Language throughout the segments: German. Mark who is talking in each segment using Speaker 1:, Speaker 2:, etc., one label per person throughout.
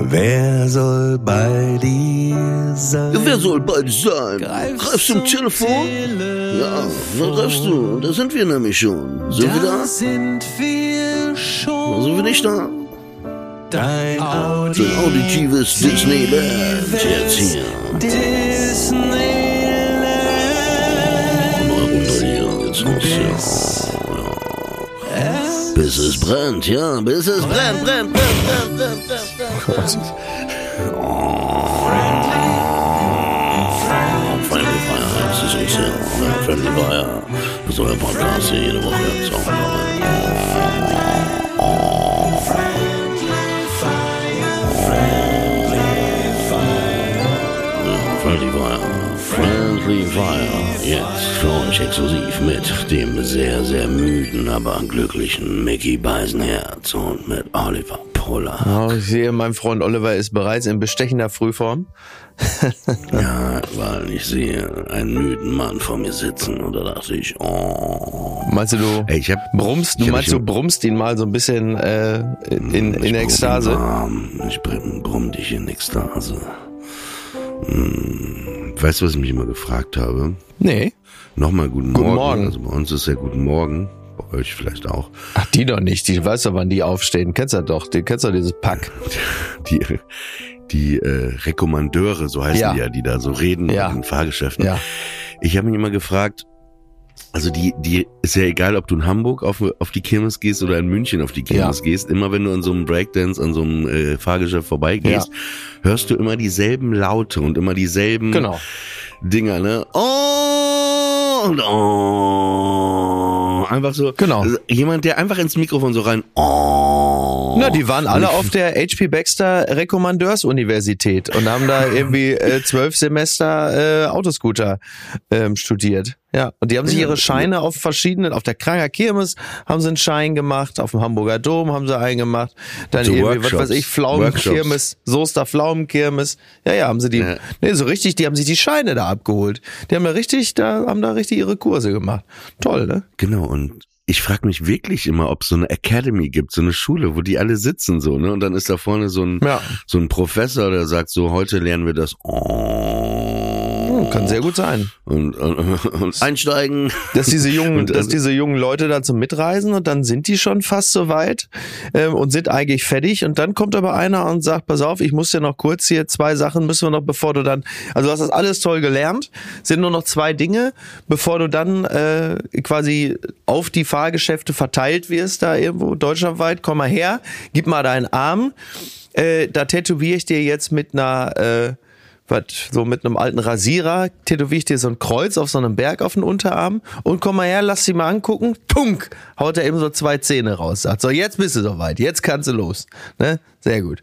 Speaker 1: Wer soll bei dir sein?
Speaker 2: Ja, wer soll bei dir sein?
Speaker 3: Greif
Speaker 2: Greifst du zum Telefon?
Speaker 3: Telefon.
Speaker 2: Ja, da greifst du. Da sind wir nämlich schon. Sind wir da?
Speaker 3: sind wir schon.
Speaker 2: Sind wir nicht da?
Speaker 1: Dein
Speaker 3: Audi.
Speaker 2: Ein auditives Disneyland jetzt hier.
Speaker 3: Disneyland.
Speaker 2: Mal runter hier ins Haus, ja. ja. Bis es brennt, ja, bis es brennt, brennt, brennt, brennt, brennt, brennt, brennt. Friendly Fire, das ist uns Friendly Fire. Das ist euer Podcast jede Woche. Auch Friendly Fire, Friendly Fire. Jetzt für euch exklusiv mit dem sehr, sehr müden, aber glücklichen Mickey Beisenherz und mit Oliver Poller.
Speaker 4: Oh, ich sehe, mein Freund Oliver ist bereits in bestechender Frühform.
Speaker 2: Ja, weil ich sehe einen müden Mann vor mir sitzen und da dachte ich, oh.
Speaker 4: Meinst du, du
Speaker 2: Ey, ich hab,
Speaker 4: brummst, du
Speaker 2: ich
Speaker 4: meinst, du brummst ihn mal so ein bisschen äh, in, in
Speaker 2: brumm
Speaker 4: Ekstase?
Speaker 2: warm. Ich brumm, brumm dich in Ekstase. Hm. Weißt du, was ich mich immer gefragt habe?
Speaker 4: Nee.
Speaker 2: Nochmal guten,
Speaker 4: Guten
Speaker 2: Morgen.
Speaker 4: Morgen.
Speaker 2: Also bei uns ist ja guten Morgen. Euch vielleicht auch.
Speaker 4: Ach, die doch nicht. Die weißt doch, wann die aufstehen. Kennst du doch. Die kennst du dieses Pack.
Speaker 2: Die, die äh, Rekommandeure, so heißen
Speaker 4: Ja.
Speaker 2: die ja, die da so reden
Speaker 4: Ja.
Speaker 2: in den Fahrgeschäften.
Speaker 4: Ja.
Speaker 2: Ich habe mich immer gefragt, also die, die ist ja egal, ob du in Hamburg auf, auf die Kirmes gehst oder in München auf die Kirmes
Speaker 4: Ja.
Speaker 2: gehst. Immer wenn du an so einem Breakdance, an so einem äh, Fahrgeschäft vorbeigehst, hörst du immer dieselben Laute und immer dieselben
Speaker 4: Genau.
Speaker 2: Dinger, ne? Oh und oh. Einfach so.
Speaker 4: Genau.
Speaker 2: Jemand, der einfach ins Mikrofon so rein. Oh.
Speaker 4: Na, die waren alle auf der HP Baxter Rekommandeursuniversität und haben da irgendwie äh, zwölf Semester äh, Autoscooter ähm, studiert. Ja, und die haben sich ihre Scheine auf verschiedenen, auf der Kranger Kirmes haben sie einen Schein gemacht, auf dem Hamburger Dom haben sie einen gemacht, dann
Speaker 2: So
Speaker 4: irgendwie, was weiß ich, Pflaumenkirmes, Soester Pflaumenkirmes. Ja, ja, haben sie die,
Speaker 2: Ja.
Speaker 4: nee, so richtig, die haben sich die Scheine da abgeholt. Die haben da richtig, da haben da richtig ihre Kurse gemacht. Toll, ne?
Speaker 2: Genau, und ich frage mich wirklich immer, ob es so eine Academy gibt, so eine Schule, wo die alle sitzen so, ne? Und dann ist da vorne so ein,
Speaker 4: Ja.
Speaker 2: so ein Professor, der sagt so, heute lernen wir das
Speaker 4: Hm, Kann sehr gut sein.
Speaker 2: und, und, und einsteigen.
Speaker 4: dass diese jungen,
Speaker 2: Und,
Speaker 4: dass diese jungen Leute da zum Mitreisen und dann sind die schon fast so weit ähm, und sind eigentlich fertig und dann kommt aber einer und sagt, pass auf, ich muss dir noch kurz hier zwei Sachen müssen wir noch, bevor du dann, also du hast das alles toll gelernt, sind nur noch zwei Dinge, bevor du dann äh, quasi auf die Fahrgeschäfte verteilt wirst, da irgendwo deutschlandweit, komm mal her, gib mal deinen Arm, äh, da tätowiere ich dir jetzt mit einer äh, was, so mit einem alten Rasierer tätowiere ich dir so ein Kreuz auf so einem Berg auf den Unterarm und komm mal her, lass sie mal angucken. Tunk! Haut er eben so zwei Zähne raus. Sagt so, jetzt bist du soweit, jetzt kannst du los. Ne? Sehr gut.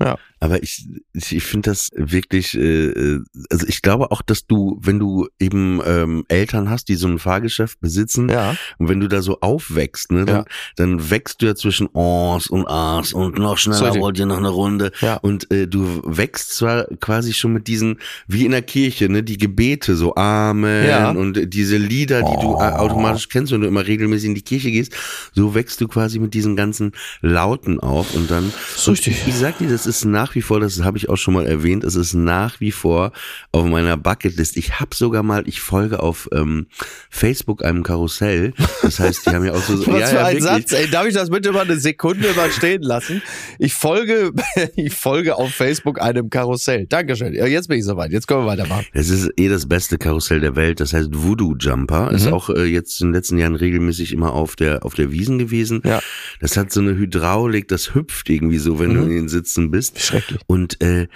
Speaker 4: Ja.
Speaker 2: Aber ich, ich, ich finde das wirklich, äh, äh, also ich glaube auch, dass du, wenn du eben ähm, Eltern hast, die so ein Fahrgeschäft besitzen,
Speaker 4: Ja.
Speaker 2: und wenn du da so aufwächst, ne, dann,
Speaker 4: Ja.
Speaker 2: dann wächst du ja zwischen Ohs und A's und noch schneller wollt ihr noch eine Runde.
Speaker 4: Ja.
Speaker 2: Und äh, du wächst zwar quasi schon mit diesen, wie in der Kirche, ne, die Gebete, so Amen
Speaker 4: Ja.
Speaker 2: und diese Lieder, die du äh, automatisch kennst, wenn du immer regelmäßig in die Kirche gehst, so wächst du quasi mit diesen ganzen Lauten auf und dann.
Speaker 4: ist richtig.
Speaker 2: Ich sag dir, das ist nach wie vor, das habe ich auch schon mal erwähnt, es ist nach wie vor auf meiner Bucketlist. Ich habe sogar mal, ich folge auf ähm, Facebook einem Karussell. Das heißt, die haben ja auch so.
Speaker 4: Was
Speaker 2: ja,
Speaker 4: für
Speaker 2: ja,
Speaker 4: ein
Speaker 2: wirklich.
Speaker 4: Satz, ey, darf ich das bitte mal eine Sekunde mal stehen lassen? Ich folge, ich folge auf Facebook einem Karussell. Dankeschön. Ja, jetzt bin ich soweit. Jetzt können wir weitermachen.
Speaker 2: Es ist eh das beste Karussell der Welt. Das heißt Voodoo Jumper. Ist
Speaker 4: Mhm.
Speaker 2: auch äh, jetzt in den letzten Jahren regelmäßig immer auf der auf der Wiesen gewesen.
Speaker 4: Ja.
Speaker 2: Das hat so eine Hydraulik, das hüpft irgendwie so, wenn du in den Sitzen bist.
Speaker 4: Schrecklich.
Speaker 2: Und äh,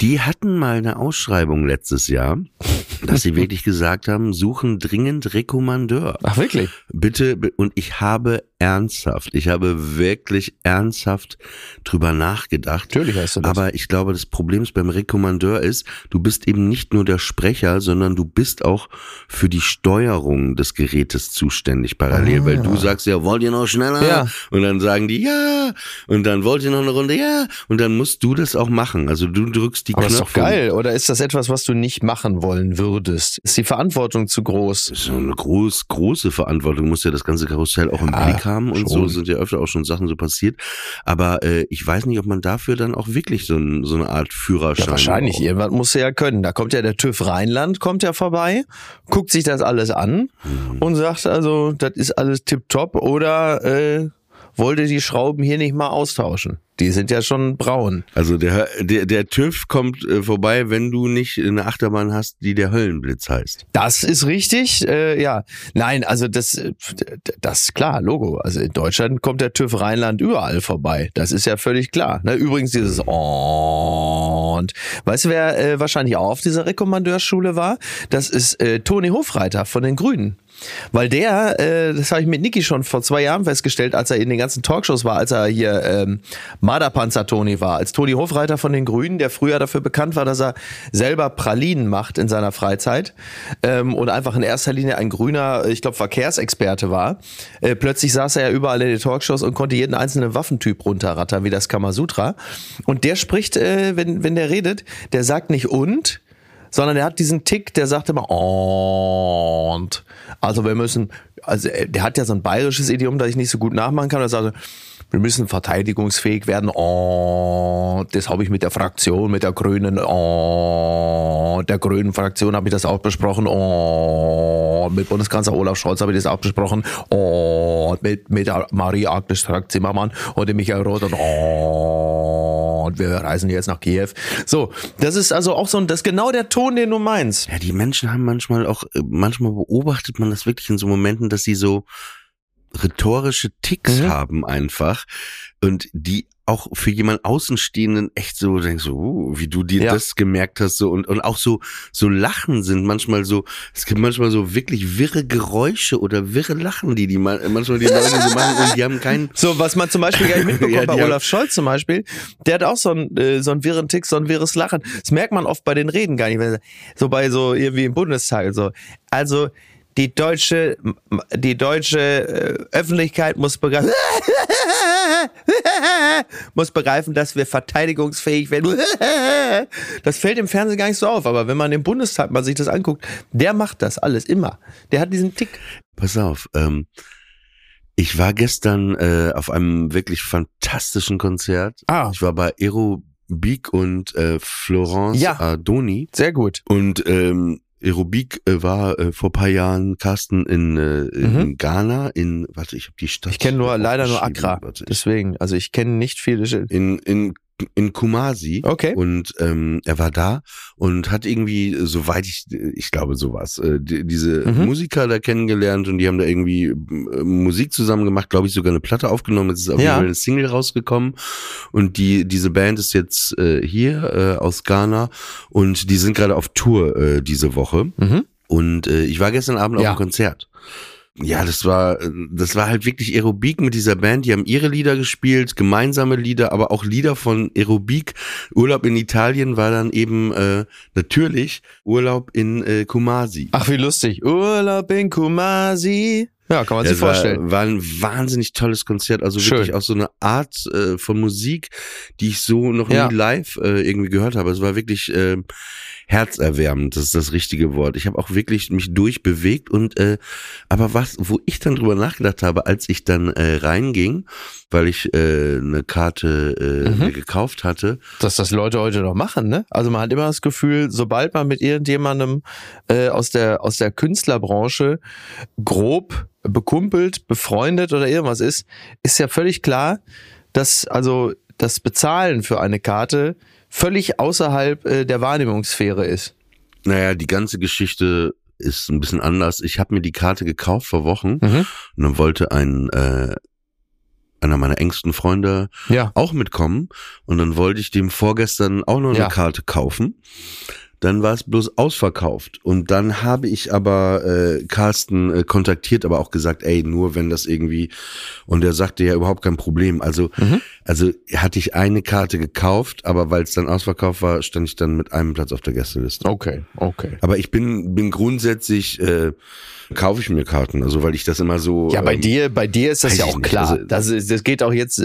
Speaker 2: die hatten mal eine Ausschreibung letztes Jahr, dass sie wirklich gesagt haben, suchen dringend Rekommandeur.
Speaker 4: Ach, wirklich?
Speaker 2: bitte, bi- und ich habe ernsthaft, ich habe wirklich ernsthaft drüber nachgedacht.
Speaker 4: Natürlich hast du das.
Speaker 2: Aber ich glaube, das Problem beim Rekommandeur ist, du bist eben nicht nur der Sprecher, sondern du bist auch für die Steuerung des Gerätes zuständig parallel, weil du sagst ja, wollt ihr noch schneller?
Speaker 4: Ah. Ja.
Speaker 2: Und dann sagen die ja, und dann wollt ihr noch eine Runde, ja, und dann musst du das auch machen. Also du drückst die
Speaker 4: Aber ist
Speaker 2: Knöpfe.
Speaker 4: doch geil. Oder ist das etwas, was du nicht machen wollen würdest? Ist die Verantwortung zu groß?
Speaker 2: Das ist so eine groß, große Verantwortung, du musst ja das ganze Karussell auch im
Speaker 4: Ja,
Speaker 2: Blick haben und so
Speaker 4: schon.
Speaker 2: sind ja öfter auch schon Sachen so passiert. Aber äh, ich weiß nicht, ob man dafür dann auch wirklich so, ein, so eine Art Führerschein
Speaker 4: Ja, wahrscheinlich.
Speaker 2: braucht.
Speaker 4: Irgendwas muss er ja können. Da kommt ja der TÜV Rheinland, kommt ja vorbei, guckt sich das alles an
Speaker 2: Mhm.
Speaker 4: und sagt also, das ist alles tipptopp oder äh, wollte die Schrauben hier nicht mal austauschen. Die sind ja schon braun.
Speaker 2: Also der, der, der TÜV kommt äh, vorbei, wenn du nicht eine Achterbahn hast, die der Höllenblitz heißt.
Speaker 4: Das ist richtig, äh, ja. Nein, also das, äh, das ist klar, Logo. Also in Deutschland kommt der TÜV Rheinland überall vorbei. Das ist ja völlig klar. Ne? Übrigens dieses und weißt du, wer äh, wahrscheinlich auch auf dieser Rekommandeurschule war? Das ist äh, Toni Hofreiter von den Grünen. Weil der, äh, das habe ich mit Niki schon vor zwei Jahren festgestellt, als er in den ganzen Talkshows war, als er hier ähm, Marderpanzer Toni war, als Toni Hofreiter von den Grünen, der früher dafür bekannt war, dass er selber Pralinen macht in seiner Freizeit ähm, und einfach in erster Linie ein grüner, ich glaube, Verkehrsexperte war. Äh, plötzlich saß er ja überall in den Talkshows und konnte jeden einzelnen Waffentyp runterrattern, wie das Kamasutra. Und der spricht, äh, wenn, wenn der redet, der sagt nicht und, sondern er hat diesen Tick, der sagt immer und. Also wir müssen, also der hat ja so ein bayerisches Idiom, das ich nicht so gut nachmachen kann. Er sagt, also, wir müssen verteidigungsfähig werden. Und das habe ich mit der Fraktion, mit der Grünen, und der Grünen Fraktion habe ich das auch besprochen. Und mit Bundeskanzler Olaf Scholz habe ich das auch besprochen. Und mit, mit der Marie-Agnes Strack-Zimmermann und dem Michael Roth. Und, und wir reisen jetzt nach Kiew. So, das ist also auch so ein, das ist genau der Ton, den du meinst.
Speaker 2: Ja, die Menschen haben manchmal auch, äh, manchmal beobachtet man das wirklich in so Momenten, dass sie so rhetorische Ticks
Speaker 4: Mhm.
Speaker 2: haben einfach und die auch für jemand Außenstehenden echt so denkst so, uh, wie du dir
Speaker 4: Ja.
Speaker 2: das gemerkt hast so und und auch so so Lachen sind manchmal so es gibt manchmal so wirklich wirre Geräusche oder wirre Lachen die die man- manchmal die Leute so machen und die haben keinen
Speaker 4: So, was man zum Beispiel gar nicht mitbekommt
Speaker 2: Ja,
Speaker 4: bei
Speaker 2: haben-
Speaker 4: Olaf Scholz zum Beispiel, der hat auch so einen, äh, so einen wirren Tick, so ein wirres Lachen. Das merkt man oft bei den Reden gar nicht. So bei so irgendwie im Bundestag und so. Also, die deutsche, die deutsche äh, Öffentlichkeit muss begreifen, muss begreifen, dass wir verteidigungsfähig werden. Das fällt im Fernsehen gar nicht so auf, aber wenn man im Bundestag mal sich das anguckt, der macht das alles immer. Der hat diesen Tick.
Speaker 2: Pass auf, ähm, ich war gestern äh, auf einem wirklich fantastischen Konzert.
Speaker 4: Ah.
Speaker 2: Ich war bei Aerobik und äh, Florence
Speaker 4: Ja.
Speaker 2: Ardoni.
Speaker 4: Sehr gut.
Speaker 2: Und ähm, Aerobik äh, war äh, vor paar Jahren Carsten in, äh, in Ghana, in, warte, ich habe die Stadt.
Speaker 4: Mhm. Ich kenne nur leider nur. Accra. Deswegen, also ich kenne nicht viele.
Speaker 2: In, in, in Kumasi.
Speaker 4: Okay.
Speaker 2: Und ähm, er war da und hat irgendwie, soweit ich, ich glaube sowas, äh, die, diese
Speaker 4: Mhm.
Speaker 2: Musiker da kennengelernt und die haben da irgendwie äh, Musik zusammen gemacht, glaube ich sogar eine Platte aufgenommen. Jetzt ist auf
Speaker 4: Ja.
Speaker 2: jeden Fall eine Single rausgekommen und die diese Band ist jetzt äh, hier äh, aus Ghana und die sind gerade auf Tour äh, diese Woche.
Speaker 4: Mhm.
Speaker 2: Und äh, ich war gestern Abend
Speaker 4: Ja.
Speaker 2: auf dem Konzert. Ja, das war, äh, das war halt wirklich Aerobik mit dieser Band. Die haben ihre Lieder gespielt, gemeinsame Lieder, aber auch Lieder von Aerobik. Urlaub in Italien war dann eben äh, natürlich Urlaub in äh, Kumasi.
Speaker 4: Ach, wie lustig. Urlaub in Kumasi. Ja, kann man sich
Speaker 2: Es war,
Speaker 4: vorstellen.
Speaker 2: war ein wahnsinnig tolles Konzert, also
Speaker 4: Schön.
Speaker 2: wirklich auch so eine Art äh, von Musik, die ich so noch
Speaker 4: Ja.
Speaker 2: nie live äh, irgendwie gehört habe. Es war wirklich äh, herzerwärmend, das ist das richtige Wort. Ich habe auch wirklich mich durchbewegt und äh, aber was, wo ich dann drüber nachgedacht habe, als ich dann äh, reinging, weil ich äh, eine Karte äh,
Speaker 4: Mhm.
Speaker 2: gekauft hatte,
Speaker 4: Dass das Leute heute noch machen, ne? Also man hat immer das Gefühl, sobald man mit irgendjemandem äh, aus der aus der Künstlerbranche grob bekumpelt, befreundet oder irgendwas ist, ist ja völlig klar, dass also das Bezahlen für eine Karte völlig außerhalb äh, der Wahrnehmungssphäre ist.
Speaker 2: naja, die ganze Geschichte ist ein bisschen anders. Ich habe mir die Karte gekauft vor Wochen
Speaker 4: Mhm.
Speaker 2: und dann wollte ein äh, einer meiner engsten Freunde
Speaker 4: Ja.
Speaker 2: auch mitkommen und dann wollte ich dem vorgestern auch noch eine
Speaker 4: Ja.
Speaker 2: Karte kaufen. Dann war es bloß ausverkauft. Und dann habe ich aber äh, Carsten äh, kontaktiert, aber auch gesagt, ey, nur wenn das irgendwie. Und er sagte ja überhaupt kein Problem. Also, also hatte ich eine Karte gekauft, aber weil es dann ausverkauft war, stand ich dann mit einem Platz auf der Gästeliste.
Speaker 4: Okay, okay.
Speaker 2: Aber ich bin, bin grundsätzlich, äh, kaufe ich mir Karten, also weil ich das immer so.
Speaker 4: Ja, bei
Speaker 2: ähm,
Speaker 4: dir, bei dir ist das ja auch klar.
Speaker 2: Also-
Speaker 4: das, ist, das geht auch jetzt,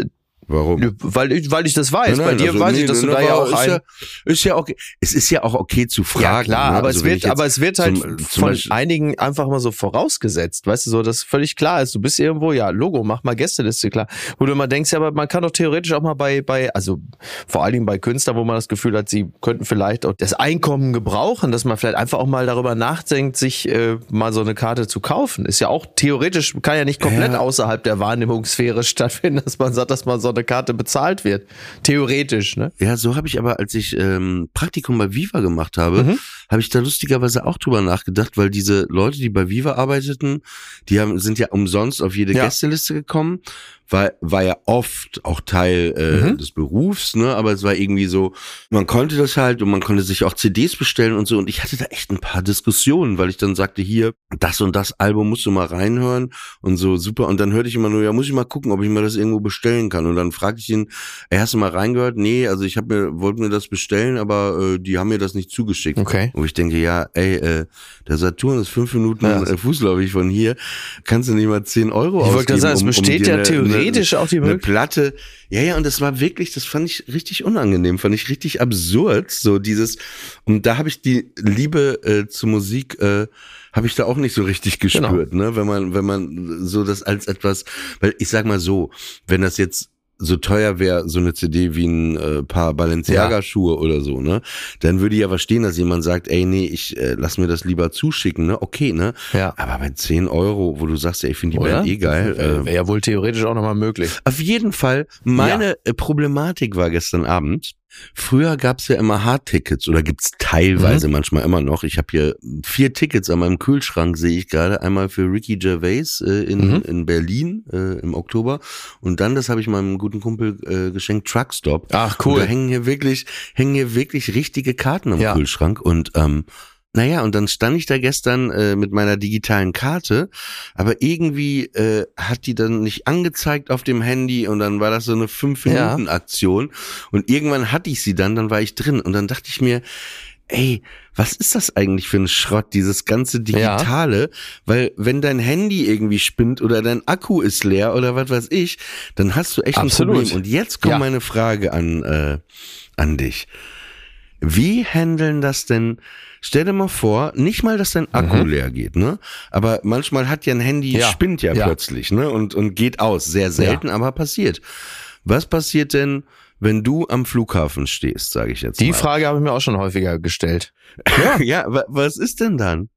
Speaker 2: Warum?
Speaker 4: weil ich, weil ich das weiß.
Speaker 2: Nein,
Speaker 4: bei
Speaker 2: nein,
Speaker 4: dir
Speaker 2: also
Speaker 4: weiß
Speaker 2: nee,
Speaker 4: ich, dass du
Speaker 2: nee,
Speaker 4: da ja auch
Speaker 2: ist
Speaker 4: ein,
Speaker 2: ja, ist ja okay. Es ist ja auch okay zu fragen.
Speaker 4: Ja, klar,
Speaker 2: ne?
Speaker 4: aber,
Speaker 2: Also
Speaker 4: es wird, aber es wird halt
Speaker 2: zum- zum
Speaker 4: von
Speaker 2: Beispiel-
Speaker 4: einigen einfach mal so vorausgesetzt, weißt du, so, dass völlig klar ist. Du bist irgendwo, ja, Logo, mach mal Gästeliste klar. Wo du immer denkst, ja, aber man kann doch theoretisch auch mal bei, bei, also vor allen Dingen bei Künstlern, wo man das Gefühl hat, sie könnten vielleicht auch das Einkommen gebrauchen, dass man vielleicht einfach auch mal darüber nachdenkt, sich äh, mal so eine Karte zu kaufen. Ist ja auch theoretisch, kann ja nicht komplett
Speaker 2: Ja.
Speaker 4: außerhalb der Wahrnehmungssphäre stattfinden, dass man sagt, dass man so eine Karte bezahlt wird. Theoretisch, ne?
Speaker 2: Ja, so habe ich aber, als ich ähm, Praktikum bei Viva gemacht habe,
Speaker 4: Mhm.
Speaker 2: Habe ich da lustigerweise auch drüber nachgedacht, weil diese Leute, die bei Viva arbeiteten, die haben, sind ja umsonst auf jede
Speaker 4: Ja.
Speaker 2: Gästeliste gekommen, war, war ja oft auch Teil äh,
Speaker 4: Mhm.
Speaker 2: des Berufs, ne? Aber es war irgendwie so, man konnte das halt und man konnte sich auch CDs bestellen und so. Und ich hatte da echt ein paar Diskussionen, weil ich dann sagte, hier, das und das Album musst du mal reinhören und so super. Und dann hörte ich immer nur, ja, muss ich mal gucken, ob ich mir das irgendwo bestellen kann. Und dann fragte ich ihn, ey, hast du mal reingehört? Nee, also ich habe mir, wollte mir das bestellen, aber äh, die haben mir das nicht zugeschickt.
Speaker 4: Okay.
Speaker 2: Wo ich denke, ja, ey, äh, der Saturn ist fünf Minuten
Speaker 4: Ja.
Speaker 2: äh, fußläufig von hier. Kannst du nicht mal zehn Euro
Speaker 4: Ich wollte
Speaker 2: ausgeben?
Speaker 4: gerade sagen, es
Speaker 2: um- um
Speaker 4: besteht
Speaker 2: dir
Speaker 4: ja
Speaker 2: eine-
Speaker 4: theoretisch auch die
Speaker 2: eine, eine
Speaker 4: Möglichkeit.
Speaker 2: Platte. Ja, ja, und das war wirklich, das fand ich richtig unangenehm, fand ich richtig absurd, so dieses, und da habe ich die Liebe äh, zur Musik, äh, habe ich da auch nicht so richtig
Speaker 4: Genau.
Speaker 2: gespürt, ne, wenn man, wenn man so das als etwas, weil ich sag mal so, wenn das jetzt so teuer wäre, so eine CD wie ein äh, paar Balenciaga-Schuhe oder so, ne? Dann würde ich ja verstehen, dass jemand sagt, ey, nee, ich äh, lass mir das lieber zuschicken, ne? Okay, ne?
Speaker 4: Ja.
Speaker 2: Aber bei 10 Euro, wo du sagst, ey, ich finde die? Band eh geil.
Speaker 4: Wäre
Speaker 2: Äh,
Speaker 4: wär ja wohl theoretisch auch nochmal möglich.
Speaker 2: auf jeden Fall, meine äh, Problematik war gestern Abend. Früher gab's ja immer Hardtickets oder gibt's teilweise
Speaker 4: Mhm.
Speaker 2: manchmal immer noch. Ich habe hier vier Tickets an meinem Kühlschrank, sehe ich gerade. Einmal für Ricky Gervais äh, in,
Speaker 4: Mhm.
Speaker 2: in Berlin äh, im Oktober und dann, das habe ich meinem guten Kumpel äh, geschenkt, Truckstop.
Speaker 4: Ach,
Speaker 2: Und da
Speaker 4: cool.
Speaker 2: hängen hier wirklich, hängen hier wirklich richtige Karten am
Speaker 4: Ja.
Speaker 2: Kühlschrank und ähm, naja, und dann stand ich da gestern äh, mit meiner digitalen Karte, aber irgendwie äh, hat die dann nicht angezeigt auf dem Handy und dann war das so eine
Speaker 4: Ja.
Speaker 2: 5-Minuten-Aktion und irgendwann hatte ich sie dann, dann war ich drin und dann dachte ich mir, ey, was ist das eigentlich für ein Schrott, dieses ganze Digitale? Weil wenn dein Handy irgendwie spinnt oder dein Akku ist leer oder was weiß ich, dann hast du echt
Speaker 4: Absolut.
Speaker 2: ein Problem. Und jetzt kommt
Speaker 4: Ja.
Speaker 2: meine Frage an, äh, an dich. Wie handeln das denn? Stell dir mal vor, nicht mal, dass dein Akku leer geht, ne? Aber manchmal hat ja ein Handy,
Speaker 4: Mhm. Ja.
Speaker 2: spinnt ja,
Speaker 4: Ja.
Speaker 2: plötzlich, ne? Und, und geht aus. Sehr selten, aber passiert. Was passiert denn, wenn du am Flughafen stehst, sage ich jetzt
Speaker 4: Die
Speaker 2: mal?
Speaker 4: Frage habe ich mir auch schon häufiger gestellt.
Speaker 2: Ja, ja wa- was ist denn dann?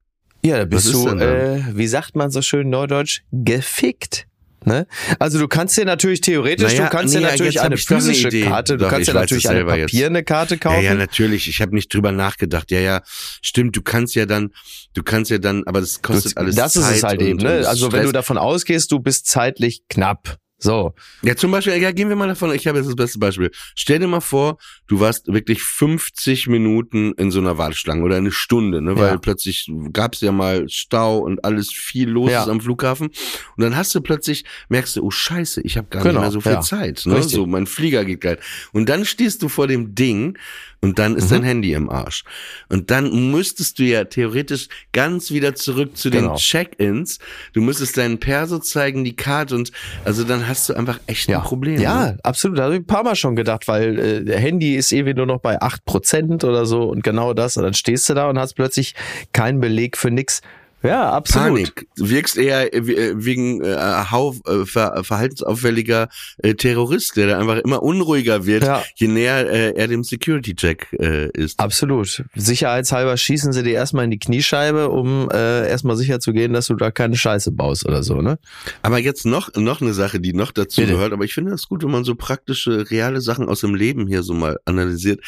Speaker 4: Ja, da bist du, äh, wie sagt man so schön neudeutsch, gefickt. Ne? Also du kannst dir natürlich theoretisch,
Speaker 2: Naja,
Speaker 4: du kannst
Speaker 2: nee,
Speaker 4: dir natürlich eine
Speaker 2: eine
Speaker 4: physische
Speaker 2: Idee.
Speaker 4: Karte, du
Speaker 2: Doch,
Speaker 4: kannst dir natürlich eine
Speaker 2: selber jetzt.
Speaker 4: papierende Karte kaufen.
Speaker 2: Ja, ja, natürlich. Ich habe nicht drüber nachgedacht. Ja, ja, stimmt. Du kannst ja dann, du kannst ja dann, aber das kostet alles
Speaker 4: das
Speaker 2: Zeit.
Speaker 4: ist es halt eben, ne? Also wenn
Speaker 2: Stress.
Speaker 4: du davon ausgehst, du bist zeitlich knapp. So.
Speaker 2: Ja, zum Beispiel, ja, gehen wir mal davon, ich habe jetzt das beste Beispiel. Stell dir mal vor, du warst wirklich 50 Minuten in so einer Warteschlange oder eine Stunde, ne? Weil
Speaker 4: Ja.
Speaker 2: plötzlich gab's ja mal Stau und alles viel los
Speaker 4: Ja.
Speaker 2: ist am Flughafen. Und dann hast du plötzlich, merkst du, oh scheiße, ich habe gar
Speaker 4: Genau,
Speaker 2: nicht mehr so viel
Speaker 4: ja.
Speaker 2: Zeit. Ne?
Speaker 4: Richtig.
Speaker 2: So, mein Flieger geht gleich. Und dann stehst du vor dem Ding und dann ist
Speaker 4: Mhm.
Speaker 2: dein Handy im Arsch. Und dann müsstest du ja theoretisch ganz wieder zurück zu den
Speaker 4: Genau.
Speaker 2: Check-ins. Du müsstest deinen Perso zeigen, die Karte und also dann hast du einfach echt
Speaker 4: Ja,
Speaker 2: ein Problem.
Speaker 4: ja
Speaker 2: Ne?
Speaker 4: absolut. Da habe ich ein paar Mal schon gedacht, weil äh, der Handy ist irgendwie nur noch bei 8% oder so und genau das. Und dann stehst du da und hast plötzlich keinen Beleg für nix. Ja, absolut.
Speaker 2: Panik. Du wirkst eher äh, äh, wegen äh, Hau, äh, ver, verhaltensauffälliger äh, Terrorist, der da einfach immer unruhiger wird,
Speaker 4: Ja.
Speaker 2: je näher äh, er dem Security-Check äh, ist.
Speaker 4: Absolut. Sicherheitshalber schießen sie dir erstmal in die Kniescheibe, um äh, erstmal sicher zu gehen, dass du da keine Scheiße baust oder so, ne?
Speaker 2: Aber jetzt noch noch eine Sache, die noch dazu
Speaker 4: Bitte.
Speaker 2: gehört. Aber ich finde es gut, wenn man so praktische, reale Sachen aus dem Leben hier so mal analysiert.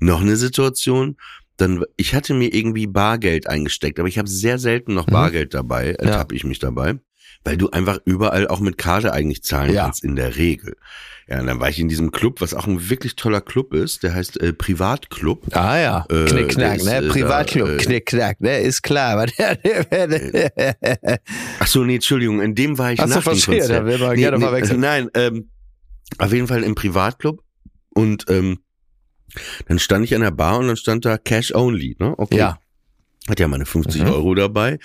Speaker 2: Noch eine Situation. Dann, ich hatte mir irgendwie Bargeld eingesteckt, aber ich habe sehr selten noch
Speaker 4: Mhm.
Speaker 2: Bargeld dabei,
Speaker 4: Ja.
Speaker 2: ertappe ich mich dabei. Weil du einfach überall auch mit Karte eigentlich zahlen
Speaker 4: Ja.
Speaker 2: kannst, in der Regel. Ja, und dann war ich in diesem Club, was auch ein wirklich toller Club ist, der heißt äh, Privatclub.
Speaker 4: Ah ja,
Speaker 2: Äh,
Speaker 4: Knick,
Speaker 2: der
Speaker 4: Knack,
Speaker 2: ist,
Speaker 4: ne?
Speaker 2: äh,
Speaker 4: Privatclub,
Speaker 2: äh,
Speaker 4: Knick, Knack, ne? Ist klar. Der,
Speaker 2: Ach so, nee, Entschuldigung, in dem war ich
Speaker 4: Ach so,
Speaker 2: nach dem
Speaker 4: verstehe,
Speaker 2: Konzert.
Speaker 4: da will man gerne verwechseln.
Speaker 2: Nein, ähm, auf jeden Fall im Privatclub und ähm, dann stand ich an der Bar und dann stand da Cash Only, ne? Okay.
Speaker 4: ja.
Speaker 2: Hat ja meine 50
Speaker 4: Mhm.
Speaker 2: Euro dabei.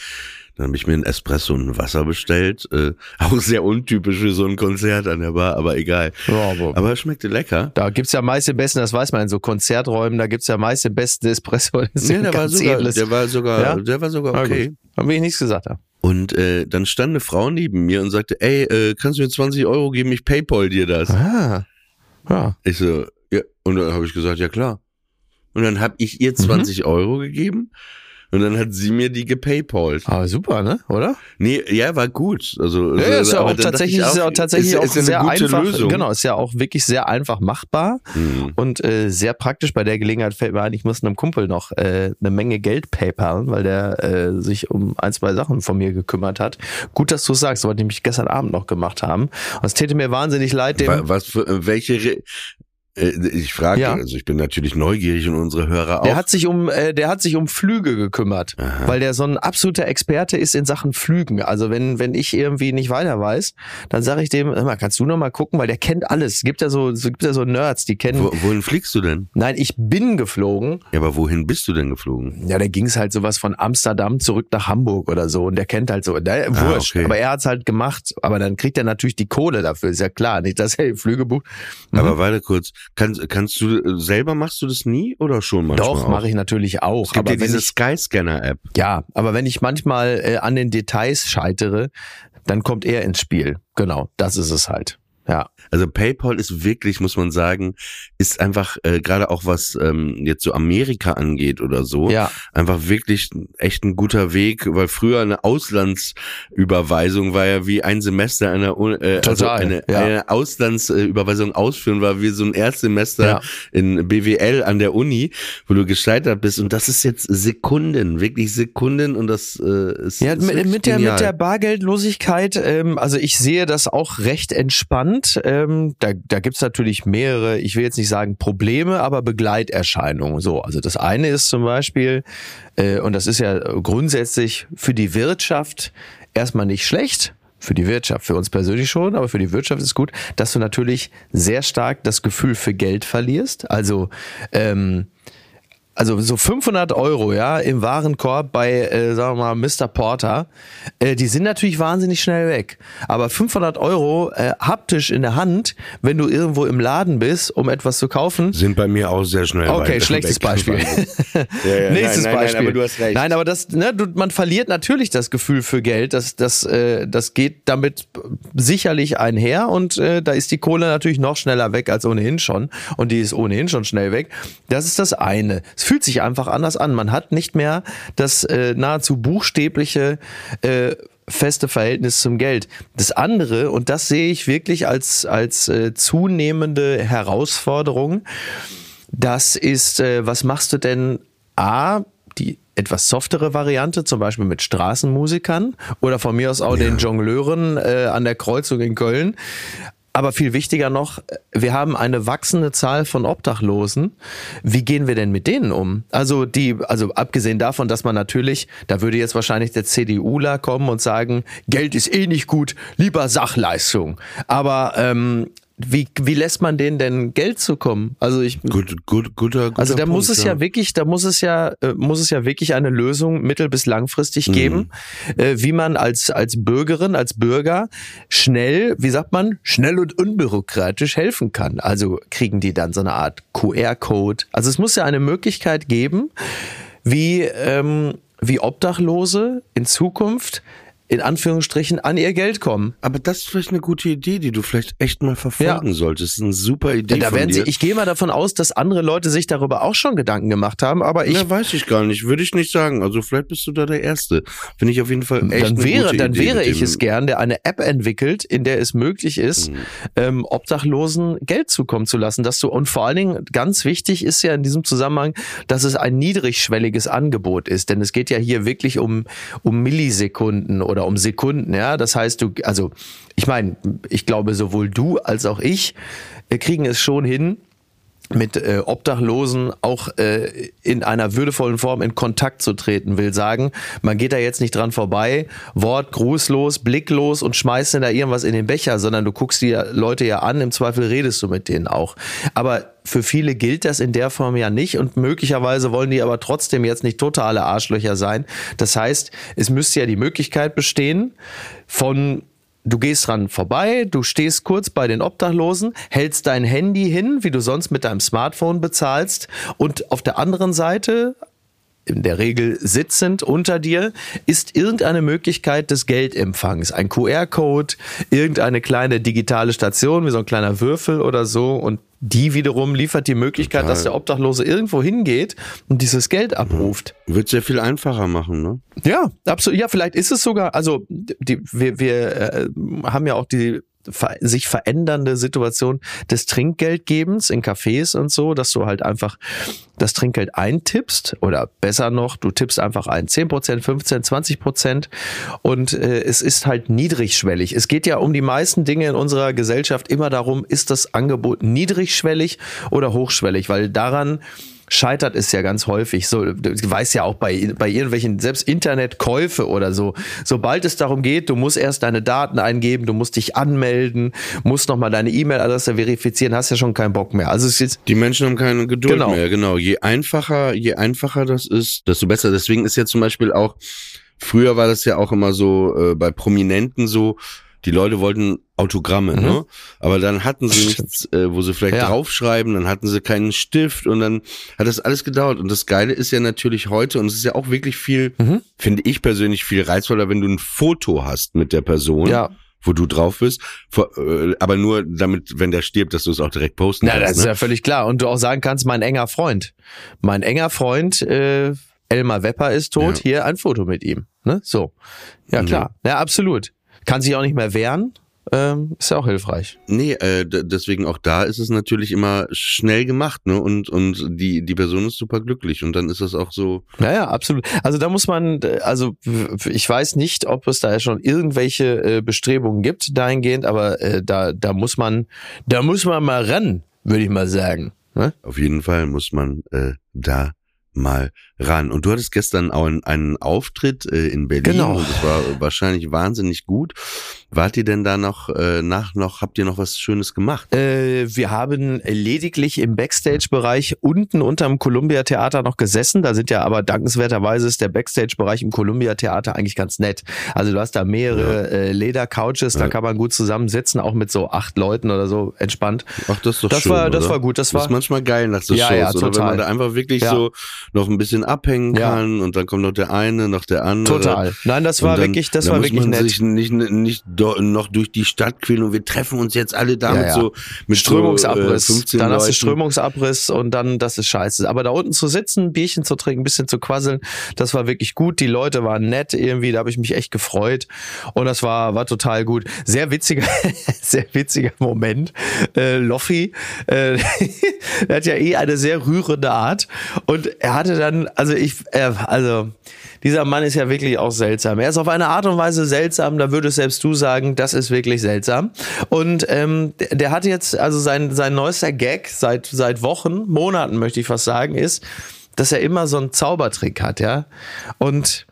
Speaker 2: Dann habe ich mir ein Espresso und ein Wasser bestellt. Äh, auch sehr untypisch für so ein Konzert an der Bar, aber egal.
Speaker 4: ja aber
Speaker 2: Aber es schmeckte lecker.
Speaker 4: da gibt's ja meist den besten, das weiß man in so Konzerträumen, da gibt's ja meist den besten Espresso. Das
Speaker 2: Ja, der war sogar, der war sogar,
Speaker 4: Ja?
Speaker 2: der war sogar okay.
Speaker 4: will ich nichts gesagt haben.
Speaker 2: Und äh, dann stand eine Frau neben mir und sagte, ey, äh, kannst du mir 20 Euro geben, ich Paypal dir das.
Speaker 4: Ah. Ja.
Speaker 2: Ich so, ja, und dann habe ich gesagt, ja klar. Und dann habe ich ihr 20 Euro gegeben und dann hat sie mir die gepaypalt.
Speaker 4: Aber super, ne? Oder?
Speaker 2: Nee, ja, war gut. Also,
Speaker 4: Ja, ist ja auch tatsächlich,
Speaker 2: ich
Speaker 4: ist ja auch tatsächlich
Speaker 2: ist,
Speaker 4: auch
Speaker 2: ist
Speaker 4: sehr einfach.
Speaker 2: Lösung.
Speaker 4: Genau, ist ja auch wirklich sehr einfach machbar
Speaker 2: Hm.
Speaker 4: und äh, sehr praktisch. Bei der Gelegenheit fällt mir ein, ich muss einem Kumpel noch äh, eine Menge Geld paypalen, weil der äh, sich um ein, zwei Sachen von mir gekümmert hat. Gut, dass du es sagst, wollte ich nämlich gestern Abend noch gemacht haben. Und es täte mir wahnsinnig leid, dem.
Speaker 2: Wa- Was für, welche, Re ich frage,
Speaker 4: Ja.
Speaker 2: also ich bin natürlich neugierig und unsere Hörer auch.
Speaker 4: Der hat sich um, äh, der hat sich um Flüge gekümmert,
Speaker 2: Aha.
Speaker 4: weil der so ein absoluter Experte ist in Sachen Flügen. Also wenn wenn ich irgendwie nicht weiter weiß, dann sage ich dem, mal, kannst du noch mal gucken, weil der kennt alles. Es gibt ja so, es gibt ja so Nerds, die kennen.
Speaker 2: Wo, wohin fliegst du denn?
Speaker 4: Nein, ich bin geflogen.
Speaker 2: Ja, aber wohin bist du denn geflogen?
Speaker 4: Ja, da ging es halt sowas von Amsterdam zurück nach Hamburg oder so und der kennt halt so, der, wurscht.
Speaker 2: okay.
Speaker 4: Aber er hat's halt gemacht. Aber dann kriegt er natürlich die Kohle dafür, ist ja klar, nicht, dass er Flüge bucht. Mhm.
Speaker 2: Aber warte kurz, kannst, kannst du äh, selber machst du das nie oder schon manchmal?
Speaker 4: Doch, mache ich natürlich auch.
Speaker 2: Es gibt
Speaker 4: aber
Speaker 2: ja
Speaker 4: wenn
Speaker 2: diese Skyscanner-App.
Speaker 4: ja, aber wenn ich manchmal äh, an den Details scheitere, dann kommt er ins Spiel. Genau, das ist es halt. Ja.
Speaker 2: Also PayPal ist wirklich, muss man sagen, ist einfach äh, gerade auch was ähm, jetzt so Amerika angeht oder so,
Speaker 4: Ja.
Speaker 2: einfach wirklich echt ein guter Weg, weil früher eine Auslandsüberweisung war ja wie ein Semester einer äh, also
Speaker 4: Total,
Speaker 2: eine,
Speaker 4: ja.
Speaker 2: eine Auslandsüberweisung ausführen war wie so ein Erstsemester
Speaker 4: Ja.
Speaker 2: in BWL an der Uni, wo du gescheitert bist und das ist jetzt Sekunden, wirklich Sekunden und das äh, ist,
Speaker 4: Ja,
Speaker 2: ist
Speaker 4: mit, mit, der, mit der Bargeldlosigkeit, ähm, also ich sehe das auch recht entspannt. Ähm, da da gibt's natürlich mehrere, ich will jetzt nicht sagen Probleme, aber Begleiterscheinungen. So, also das eine ist zum Beispiel, äh, und das ist ja grundsätzlich für die Wirtschaft erstmal nicht schlecht. Für die Wirtschaft, für uns persönlich schon, aber für die Wirtschaft ist gut, dass du natürlich sehr stark das Gefühl für Geld verlierst. Also ähm, also so 500 Euro, ja, im Warenkorb bei, äh, sagen wir mal, Mr. Porter, äh, die sind natürlich wahnsinnig schnell weg. Aber 500 Euro äh, haptisch in der Hand, wenn du irgendwo im Laden bist, um etwas zu kaufen.
Speaker 2: sind bei mir auch sehr schnell
Speaker 4: Okay,
Speaker 2: weit-
Speaker 4: schlechtes
Speaker 2: weg.
Speaker 4: Beispiel.
Speaker 2: Ja, ja,
Speaker 4: Nächstes
Speaker 2: nein, nein,
Speaker 4: Beispiel.
Speaker 2: Nein, aber du hast recht.
Speaker 4: Nein, aber das, ne, du, man verliert natürlich das Gefühl für Geld. Das, das, äh, das geht damit sicherlich einher und äh, da ist die Kohle natürlich noch schneller weg als ohnehin schon. Und die ist ohnehin schon schnell weg. Das ist das eine. Es fühlt sich einfach anders an. Man hat nicht mehr das äh, nahezu buchstäbliche äh, feste Verhältnis zum Geld. Das andere, und das sehe ich wirklich als, als äh, zunehmende Herausforderung, das ist, äh, was machst du denn A, die etwas softere Variante, zum Beispiel mit Straßenmusikern oder von mir aus auch den Jongleuren äh, an der Kreuzung in Köln. Aber viel wichtiger noch, wir haben eine wachsende Zahl von Obdachlosen. Wie gehen wir denn mit denen um? Also die, also abgesehen davon, dass man natürlich, da würde jetzt wahrscheinlich der CDUler kommen und sagen, Geld ist eh nicht gut, lieber Sachleistung. Aber ähm, wie, wie lässt man denen denn Geld zukommen? Also ich,
Speaker 2: Gut, gut, guter, guter
Speaker 4: also da
Speaker 2: Punkt,
Speaker 4: muss es ja. wirklich, da muss es ja, äh, muss es ja wirklich eine Lösung mittel- bis langfristig geben, äh, wie man als als Bürgerin, als Bürger schnell, wie sagt man, schnell und unbürokratisch helfen kann. Also kriegen die dann so eine Art QR-Code. Also es muss ja eine Möglichkeit geben, wie ähm, wie Obdachlose in Zukunft in Anführungsstrichen an ihr Geld kommen.
Speaker 2: Aber das ist vielleicht eine gute Idee, die du vielleicht echt mal verfolgen
Speaker 4: Ja.
Speaker 2: solltest. Das ist eine super Idee
Speaker 4: da werden sie, ich gehe mal davon aus, dass andere Leute sich darüber auch schon Gedanken gemacht haben, aber ich
Speaker 2: ja, weiß ich gar nicht. Würde ich nicht sagen. Also vielleicht bist du da der Erste. Finde ich auf jeden Fall echt
Speaker 4: dann wäre, dann
Speaker 2: Idee
Speaker 4: wäre ich es gern, der eine App entwickelt, in der es möglich ist,
Speaker 2: Mhm.
Speaker 4: ähm, Obdachlosen Geld zukommen zu lassen, dass du und vor allen Dingen ganz wichtig ist ja in diesem Zusammenhang, dass es ein niedrigschwelliges Angebot ist, denn es geht ja hier wirklich um um Millisekunden oder oder um Sekunden, ja. Das heißt, du, also ich meine, ich glaube, sowohl du als auch ich äh, kriegen es schon hin, mit äh, Obdachlosen auch äh, in einer würdevollen Form in Kontakt zu treten, will sagen, man geht da jetzt nicht dran vorbei, Wort grußlos, blicklos und schmeißt denn da irgendwas in den Becher, sondern du guckst die Leute ja an, im Zweifel redest du mit denen auch. Aber für viele gilt das in der Form ja nicht und möglicherweise wollen die aber trotzdem jetzt nicht totale Arschlöcher sein. Das heißt, es müsste ja die Möglichkeit bestehen von Du gehst dran vorbei, du stehst kurz bei den Obdachlosen, hältst dein Handy hin, wie du sonst mit deinem Smartphone bezahlst und auf der anderen Seite in der Regel sitzend unter dir, ist irgendeine Möglichkeit des Geldempfangs. Ein QR-Code, irgendeine kleine digitale Station, wie so ein kleiner Würfel oder so. Und die wiederum liefert die Möglichkeit,
Speaker 2: Total.
Speaker 4: dass der Obdachlose irgendwo hingeht und dieses Geld abruft.
Speaker 2: Wird sehr viel einfacher machen, ne?
Speaker 4: Ja, absolut. Ja, vielleicht ist es sogar, also die, wir, wir äh, haben ja auch die ver sich verändernde Situation des Trinkgeldgebens in Cafés und so, dass du halt einfach das Trinkgeld eintippst oder besser noch, du tippst einfach ein 10%, 15, 20% und äh, es ist halt niedrigschwellig. Es geht ja um die meisten Dinge in unserer Gesellschaft immer darum, ist das Angebot niedrigschwellig oder hochschwellig, weil daran scheitert es ja ganz häufig. So, du weißt ja auch bei, bei irgendwelchen, selbst Internetkäufe oder so, sobald es darum geht, du musst erst deine Daten eingeben, du musst dich anmelden, musst nochmal deine E-Mail-Adresse verifizieren, hast ja schon keinen Bock mehr. Also es ist
Speaker 2: Die Menschen haben keine Geduld
Speaker 4: Genau.
Speaker 2: mehr, genau. Je einfacher, je einfacher das ist, desto besser. Deswegen ist ja zum Beispiel auch, früher war das ja auch immer so äh, bei Prominenten so, die Leute wollten Autogramme, ne? Aber dann hatten sie nichts, äh, wo sie vielleicht
Speaker 4: Mhm. Ja.
Speaker 2: draufschreiben, dann hatten sie keinen Stift und dann hat das alles gedauert. Und das Geile ist ja natürlich heute, und es ist ja auch wirklich viel,
Speaker 4: Mhm.
Speaker 2: finde ich persönlich viel reizvoller, wenn du ein Foto hast mit der Person.
Speaker 4: Ja.
Speaker 2: Wo du drauf bist, äh, aber nur damit, wenn der stirbt, dass du es auch direkt posten
Speaker 4: na, das
Speaker 2: kannst.
Speaker 4: ist
Speaker 2: ne?
Speaker 4: ja völlig klar. Und du auch sagen kannst, mein enger Freund, mein enger Freund, äh, Elmar Wepper ist tot,
Speaker 2: Ja.
Speaker 4: hier ein Foto mit ihm. Ne? So. Ja, klar. Ja, absolut. Kann sich auch nicht mehr wehren. Ähm, ist ja auch hilfreich.
Speaker 2: Nee, äh, deswegen auch da ist es natürlich immer schnell gemacht, ne? Und, und die, die Person ist super glücklich und dann ist das auch so.
Speaker 4: Ja, ja, absolut. Also da muss man, also ich weiß nicht, ob es da schon irgendwelche äh, Bestrebungen gibt dahingehend, aber äh, da, da muss man, da muss man mal ran, würde ich mal sagen. Ne?
Speaker 2: Auf jeden Fall muss man äh, da mal ran. Und du hattest gestern auch einen, einen Auftritt äh, in Berlin
Speaker 4: Genau.
Speaker 2: und es war wahrscheinlich wahnsinnig gut. Wart ihr denn da noch äh, nach noch, habt ihr noch was Schönes gemacht?
Speaker 4: Äh, wir haben lediglich im Backstage-Bereich unten unterm Columbia-Theater noch gesessen. Da sind ja aber dankenswerterweise ist der Backstage-Bereich im Columbia-Theater eigentlich ganz nett. Also du hast da mehrere äh, Leder-Couches, da
Speaker 2: Ja.
Speaker 4: kann man gut zusammensitzen, auch mit so acht Leuten oder so entspannt.
Speaker 2: Ach, das ist doch
Speaker 4: Das
Speaker 2: schön,
Speaker 4: war- das
Speaker 2: oder?
Speaker 4: war gut, das
Speaker 2: Das
Speaker 4: war-
Speaker 2: ist manchmal geil nach so
Speaker 4: Ja,
Speaker 2: Shows,
Speaker 4: ja,
Speaker 2: oder wenn
Speaker 4: total.
Speaker 2: man da einfach wirklich
Speaker 4: Ja.
Speaker 2: so noch ein bisschen abhängen
Speaker 4: Ja.
Speaker 2: kann und dann kommt noch der eine, noch der andere.
Speaker 4: Total. Nein, das war
Speaker 2: dann-
Speaker 4: wirklich, das
Speaker 2: da
Speaker 4: war wirklich
Speaker 2: man
Speaker 4: nett.
Speaker 2: sich nicht, nicht do, noch durch die Stadt quälen und wir treffen uns jetzt alle da
Speaker 4: Ja,
Speaker 2: mit
Speaker 4: ja.
Speaker 2: so mit
Speaker 4: Strömungsabriss.
Speaker 2: So, äh, 15
Speaker 4: dann hast du. Strömungsabriss und dann, das ist scheiße. Aber da unten zu sitzen, Bierchen zu trinken, ein bisschen zu quasseln, das war wirklich gut. Die Leute waren nett irgendwie, da habe ich mich echt gefreut. Und das war, war total gut. Sehr witziger, sehr witziger Moment. Äh, Loffi, äh, er hat ja eh eine sehr rührende Art. Und er hatte dann, also ich, er, also, dieser Mann ist ja wirklich auch seltsam. Er ist auf eine Art und Weise seltsam, da würdest selbst du sagen, das ist wirklich seltsam. Und ähm, der, der hat jetzt, also sein, sein neuester Gag seit, seit Wochen, Monaten möchte ich fast sagen, ist, dass er immer so einen Zaubertrick hat, ja. Und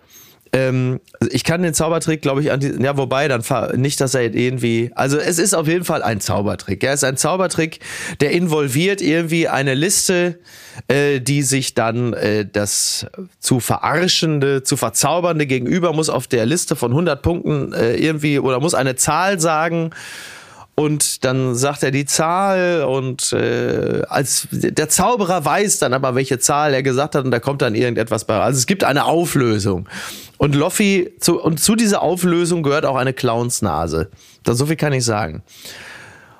Speaker 4: ähm, also ich kann den Zaubertrick, glaube ich, an die, ja, wobei, dann nicht, dass er irgendwie, also es ist auf jeden Fall ein Zaubertrick. Ja, es ist ein Zaubertrick, der involviert irgendwie eine Liste, äh, die sich dann äh, das zu verarschende, zu verzaubernde Gegenüber muss auf der Liste von 100 Punkten äh, irgendwie oder muss eine Zahl sagen und dann sagt er die Zahl und äh, als der Zauberer weiß dann aber, welche Zahl er gesagt hat und da kommt dann irgendetwas bei. Also es gibt eine Auflösung. Und Loffi, zu, und zu dieser Auflösung gehört auch eine Clownsnase. Das, so viel kann ich sagen.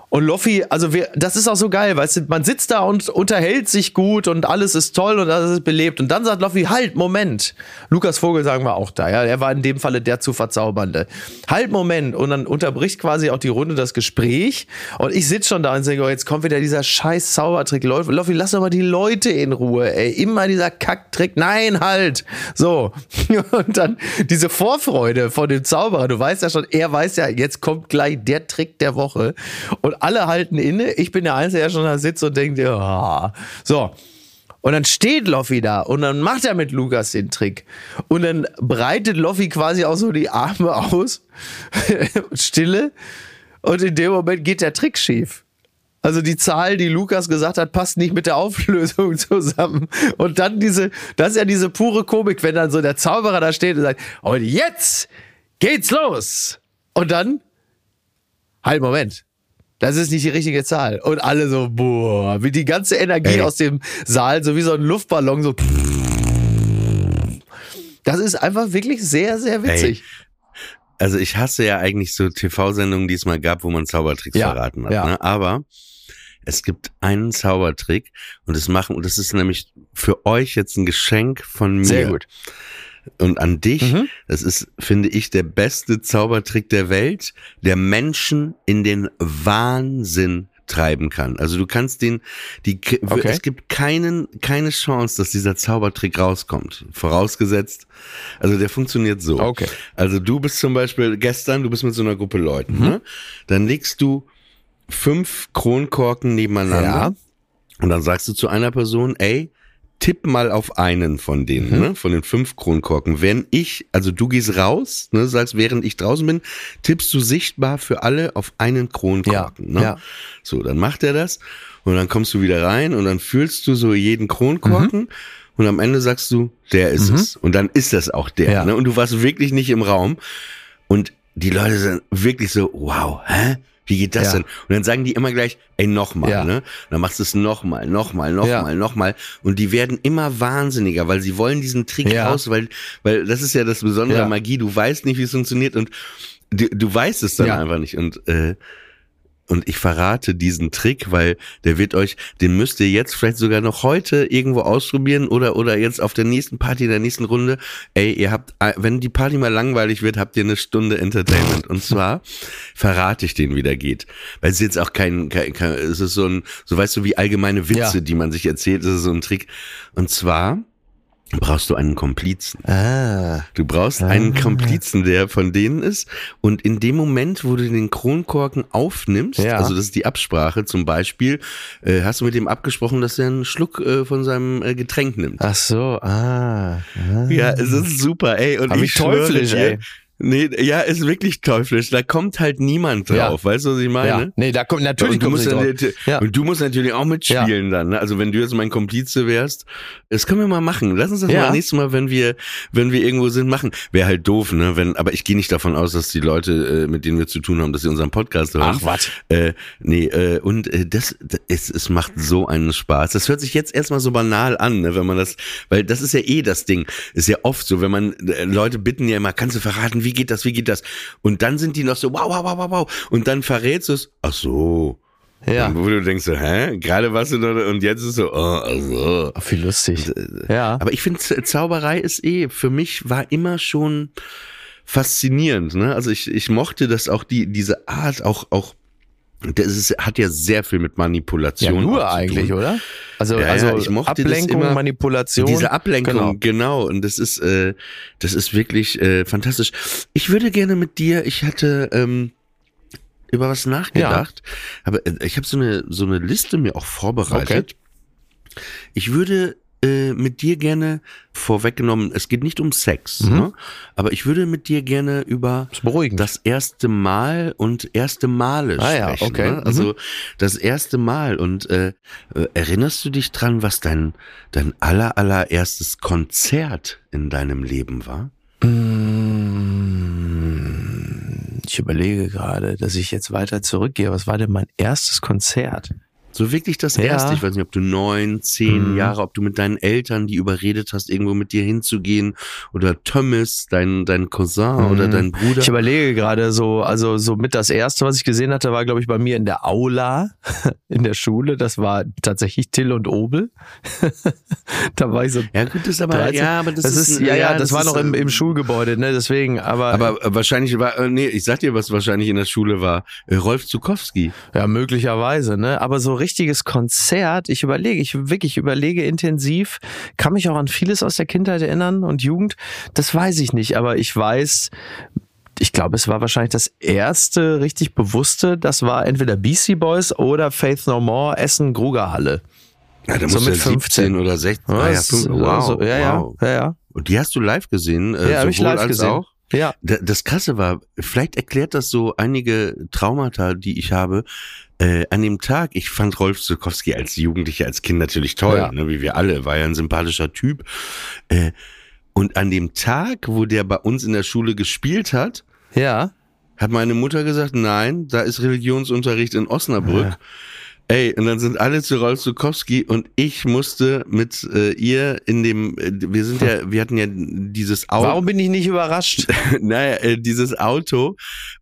Speaker 4: Und Loffi, also wir, das ist auch so geil, weißt du, man sitzt da und unterhält sich gut und alles ist toll und alles ist belebt. Und dann sagt Loffi, halt, Moment. Lukas Vogel sagen wir auch da, ja, er war in dem Falle der zu verzaubernde. Halt, Moment. Und dann unterbricht quasi auch die Runde das Gespräch. Und ich sitze schon da und denke, oh, jetzt kommt wieder dieser scheiß Zaubertrick. Loffi, lass doch mal die Leute in Ruhe, ey. Immer dieser Kacktrick. Nein, halt. So. Und dann diese Vorfreude von dem Zauberer. Du weißt ja schon, er weiß ja, jetzt kommt gleich der Trick der Woche. Und alle halten inne. Ich bin der Einzige, der schon da sitzt und denkt, ja, so. Und dann steht Loffi da und dann macht er mit Lukas den Trick. Und dann breitet Loffi quasi auch so die Arme aus. Stille. Und in dem Moment geht der Trick schief. Also die Zahl, die Lukas gesagt hat, passt nicht mit der Auflösung zusammen. Und dann diese, das ist ja diese pure Komik, wenn dann so der Zauberer da steht und sagt, und jetzt geht's los. Und dann, halt, Moment. Das ist nicht die richtige Zahl. Und alle so, boah, wie die ganze Energie
Speaker 2: Ey.
Speaker 4: aus dem Saal, so wie so ein Luftballon, so. Das ist einfach wirklich sehr, sehr witzig.
Speaker 2: Also ich hasse ja eigentlich so TV-Sendungen, die es mal gab, wo man Zaubertricks
Speaker 4: Ja,
Speaker 2: verraten hat.
Speaker 4: ja.
Speaker 2: Ne? Aber es gibt einen Zaubertrick und das machen, und das ist nämlich für euch jetzt ein Geschenk von mir.
Speaker 4: Sehr gut.
Speaker 2: Und an dich,
Speaker 4: Mhm.
Speaker 2: das ist, finde ich, der beste Zaubertrick der Welt, der Menschen in den Wahnsinn treiben kann. Also du kannst den, die,
Speaker 4: Okay.
Speaker 2: es gibt keinen, keine Chance, dass dieser Zaubertrick rauskommt. Vorausgesetzt, also der funktioniert so.
Speaker 4: Okay.
Speaker 2: Also du bist zum Beispiel gestern, du bist mit so einer Gruppe Leuten,
Speaker 4: Mhm.
Speaker 2: ne? Dann legst du fünf Kronkorken nebeneinander.
Speaker 4: Ja.
Speaker 2: Und dann sagst du zu einer Person, ey, tipp mal auf einen von denen,
Speaker 4: Mhm.
Speaker 2: ne, von den fünf Kronkorken. Wenn ich, also du gehst raus, ne, sagst, während ich draußen bin, tippst du sichtbar für alle auf einen Kronkorken.
Speaker 4: Ja,
Speaker 2: ne?
Speaker 4: ja.
Speaker 2: So, dann macht er das und dann kommst du wieder rein und dann fühlst du so jeden Kronkorken
Speaker 4: Mhm.
Speaker 2: und am Ende sagst du, der ist es. Und dann ist das auch der.
Speaker 4: Ja.
Speaker 2: Ne? Und du warst wirklich nicht im Raum und die Leute sind wirklich so, wow, hä? Wie geht das
Speaker 4: Ja.
Speaker 2: denn? Und dann sagen die immer gleich, ey, nochmal,
Speaker 4: Ja.
Speaker 2: ne? Und dann machst du es nochmal, nochmal, nochmal,
Speaker 4: Ja.
Speaker 2: nochmal. Und die werden immer wahnsinniger, weil sie wollen diesen Trick
Speaker 4: Ja.
Speaker 2: raus, weil, weil das ist ja das Besondere Magie. Du weißt nicht, wie es funktioniert und du, du weißt es dann einfach nicht. Und, äh, und ich verrate diesen Trick, weil der wird euch, den müsst ihr jetzt vielleicht sogar noch heute irgendwo ausprobieren oder, oder jetzt auf der nächsten Party, in der nächsten Runde. Ey, ihr habt, äh, wenn die Party mal langweilig wird, habt ihr eine Stunde Entertainment. Und zwar verrate ich den, wie der geht. Weil es ist jetzt auch kein, kein, kein es ist so ein, so weißt du, wie allgemeine Witze,
Speaker 4: Ja.
Speaker 2: die man sich erzählt, das ist so ein Trick. Und zwar brauchst du einen Komplizen.
Speaker 4: Ah.
Speaker 2: Du brauchst einen Komplizen, der von denen ist. Und in dem Moment, wo du den Kronkorken aufnimmst,
Speaker 4: Ja.
Speaker 2: also das ist die Absprache zum Beispiel, äh, hast du mit dem abgesprochen, dass er einen Schluck äh, von seinem äh, Getränk nimmt.
Speaker 4: Ach so, ah. ah.
Speaker 2: Ja, es ist super, ey. Und
Speaker 4: Aber wie
Speaker 2: ich
Speaker 4: teuflisch,
Speaker 2: dir,
Speaker 4: ey.
Speaker 2: Nee, ja, ist wirklich teuflisch. Da kommt halt niemand drauf.
Speaker 4: Ja.
Speaker 2: Weißt du, was ich meine?
Speaker 4: Ja. Nee, da kommt natürlich
Speaker 2: und, du musst natürlich,
Speaker 4: Ja.
Speaker 2: und du musst natürlich auch mitspielen dann. Ne? Also wenn du jetzt mein Komplize wärst, das können wir mal machen. Lass uns das
Speaker 4: Ja.
Speaker 2: mal nächstes Mal, wenn wir, wenn wir irgendwo sind, machen. Wäre halt doof, ne? Wenn, aber ich gehe nicht davon aus, dass die Leute, äh, mit denen wir zu tun haben, dass sie unseren Podcast hören.
Speaker 4: Ach, was?
Speaker 2: Äh, nee, äh, und äh, das, das es, es macht so einen Spaß. Das hört sich jetzt erstmal so banal an, ne, wenn man das, weil das ist ja eh das Ding. Ist ja oft so, wenn man äh, Leute bitten ja immer, kannst du verraten, wie geht das, wie geht das? Und dann sind die noch so, wow, wow, wow, wow, wow. Und dann verrätst du es, ach so.
Speaker 4: Ja.
Speaker 2: Wo du denkst so, hä? Gerade warst du noch, und jetzt ist so, oh, ach so.
Speaker 4: Ach, wie lustig. Ja.
Speaker 2: Aber ich finde, Zauberei ist eh, für mich war immer schon faszinierend. Ne? Also ich, ich mochte das auch, die, diese Art, auch, auch, das ist, hat ja sehr viel mit
Speaker 4: Ja,
Speaker 2: Manipulation.
Speaker 4: nur
Speaker 2: auch zu
Speaker 4: eigentlich, oder? Also,
Speaker 2: Ja, ja,
Speaker 4: also
Speaker 2: ich mochte
Speaker 4: Ablenkung,
Speaker 2: immer.
Speaker 4: Manipulation.
Speaker 2: Diese Ablenkung,
Speaker 4: Genau.
Speaker 2: genau. Und das ist, äh, das ist wirklich äh, fantastisch. Ich würde gerne mit dir, ich hatte ähm, über was nachgedacht, aber äh, ich habe so eine so eine Liste mir auch vorbereitet. Ich würde äh, mit dir gerne vorweggenommen, es geht nicht um Sex,
Speaker 4: Mhm.
Speaker 2: ne? aber ich würde mit dir gerne über
Speaker 4: beruhigend.
Speaker 2: das erste Mal und erste Male
Speaker 4: Ah ja,
Speaker 2: sprechen.
Speaker 4: okay.
Speaker 2: Ne? Also das erste Mal. Und äh, äh, erinnerst du dich dran, was dein, dein aller, allererstes Konzert in deinem Leben war?
Speaker 4: Mm, Ich überlege gerade, dass ich jetzt weiter zurückgehe. Was war denn mein erstes Konzert?
Speaker 2: So wirklich das
Speaker 4: Ja.
Speaker 2: erste. Ich weiß nicht, ob du neun, zehn
Speaker 4: Mhm.
Speaker 2: Jahre, ob du mit deinen Eltern die überredet hast, irgendwo mit dir hinzugehen oder Thomas, dein, dein Cousin oder
Speaker 4: Mhm.
Speaker 2: dein Bruder.
Speaker 4: Ich überlege gerade so, also so mit das erste, was ich gesehen hatte, war glaube ich bei mir in der Aula in der Schule. Das war tatsächlich Till und Obel. da war ich so.
Speaker 2: ja, gut, das ist aber,
Speaker 4: 13.
Speaker 2: ja, aber das,
Speaker 4: Das, ist,
Speaker 2: ein-
Speaker 4: ja, ja, das, war
Speaker 2: ist,
Speaker 4: noch im, im Schulgebäude, ne? Deswegen, aber,
Speaker 2: Aber äh, wahrscheinlich war, äh, nee, ich sag dir, was wahrscheinlich in der Schule war. Äh, Rolf Zukowski.
Speaker 4: ja, möglicherweise, ne? Aber so richtiges Konzert, ich überlege, ich wirklich überlege intensiv, kann mich auch an vieles aus der Kindheit erinnern und Jugend. Das weiß ich nicht, aber ich weiß, ich glaube, es war wahrscheinlich das erste richtig bewusste, das war entweder Beastie Boys oder Faith No More Essen Grugerhalle.
Speaker 2: Ja, da
Speaker 4: So
Speaker 2: musst du
Speaker 4: mit
Speaker 2: ja 17 oder 16. Ah, ja, wow,
Speaker 4: so, ja,
Speaker 2: wow.
Speaker 4: ja, ja, ja.
Speaker 2: Und die hast du live gesehen, äh,
Speaker 4: Ja, ich live
Speaker 2: als
Speaker 4: gesehen.
Speaker 2: auch?
Speaker 4: Ja,
Speaker 2: Da- Das Krasse war, vielleicht erklärt das so einige Traumata, die ich habe. Äh, an dem Tag, ich fand Rolf Zukowski als Jugendlicher, als Kind natürlich toll,
Speaker 4: Ja.
Speaker 2: ne, wie wir alle, war ja ein sympathischer Typ. Äh, und an dem Tag, wo der bei uns in der Schule gespielt hat,
Speaker 4: ja.
Speaker 2: hat meine Mutter gesagt, nein, da ist Religionsunterricht in Osnabrück. Ey, und dann sind alle zu Rolf Zukowski und ich musste mit äh, ihr in dem, äh, wir sind ja, wir hatten ja dieses Auto,
Speaker 4: Warum bin ich nicht überrascht?
Speaker 2: naja, äh, dieses Auto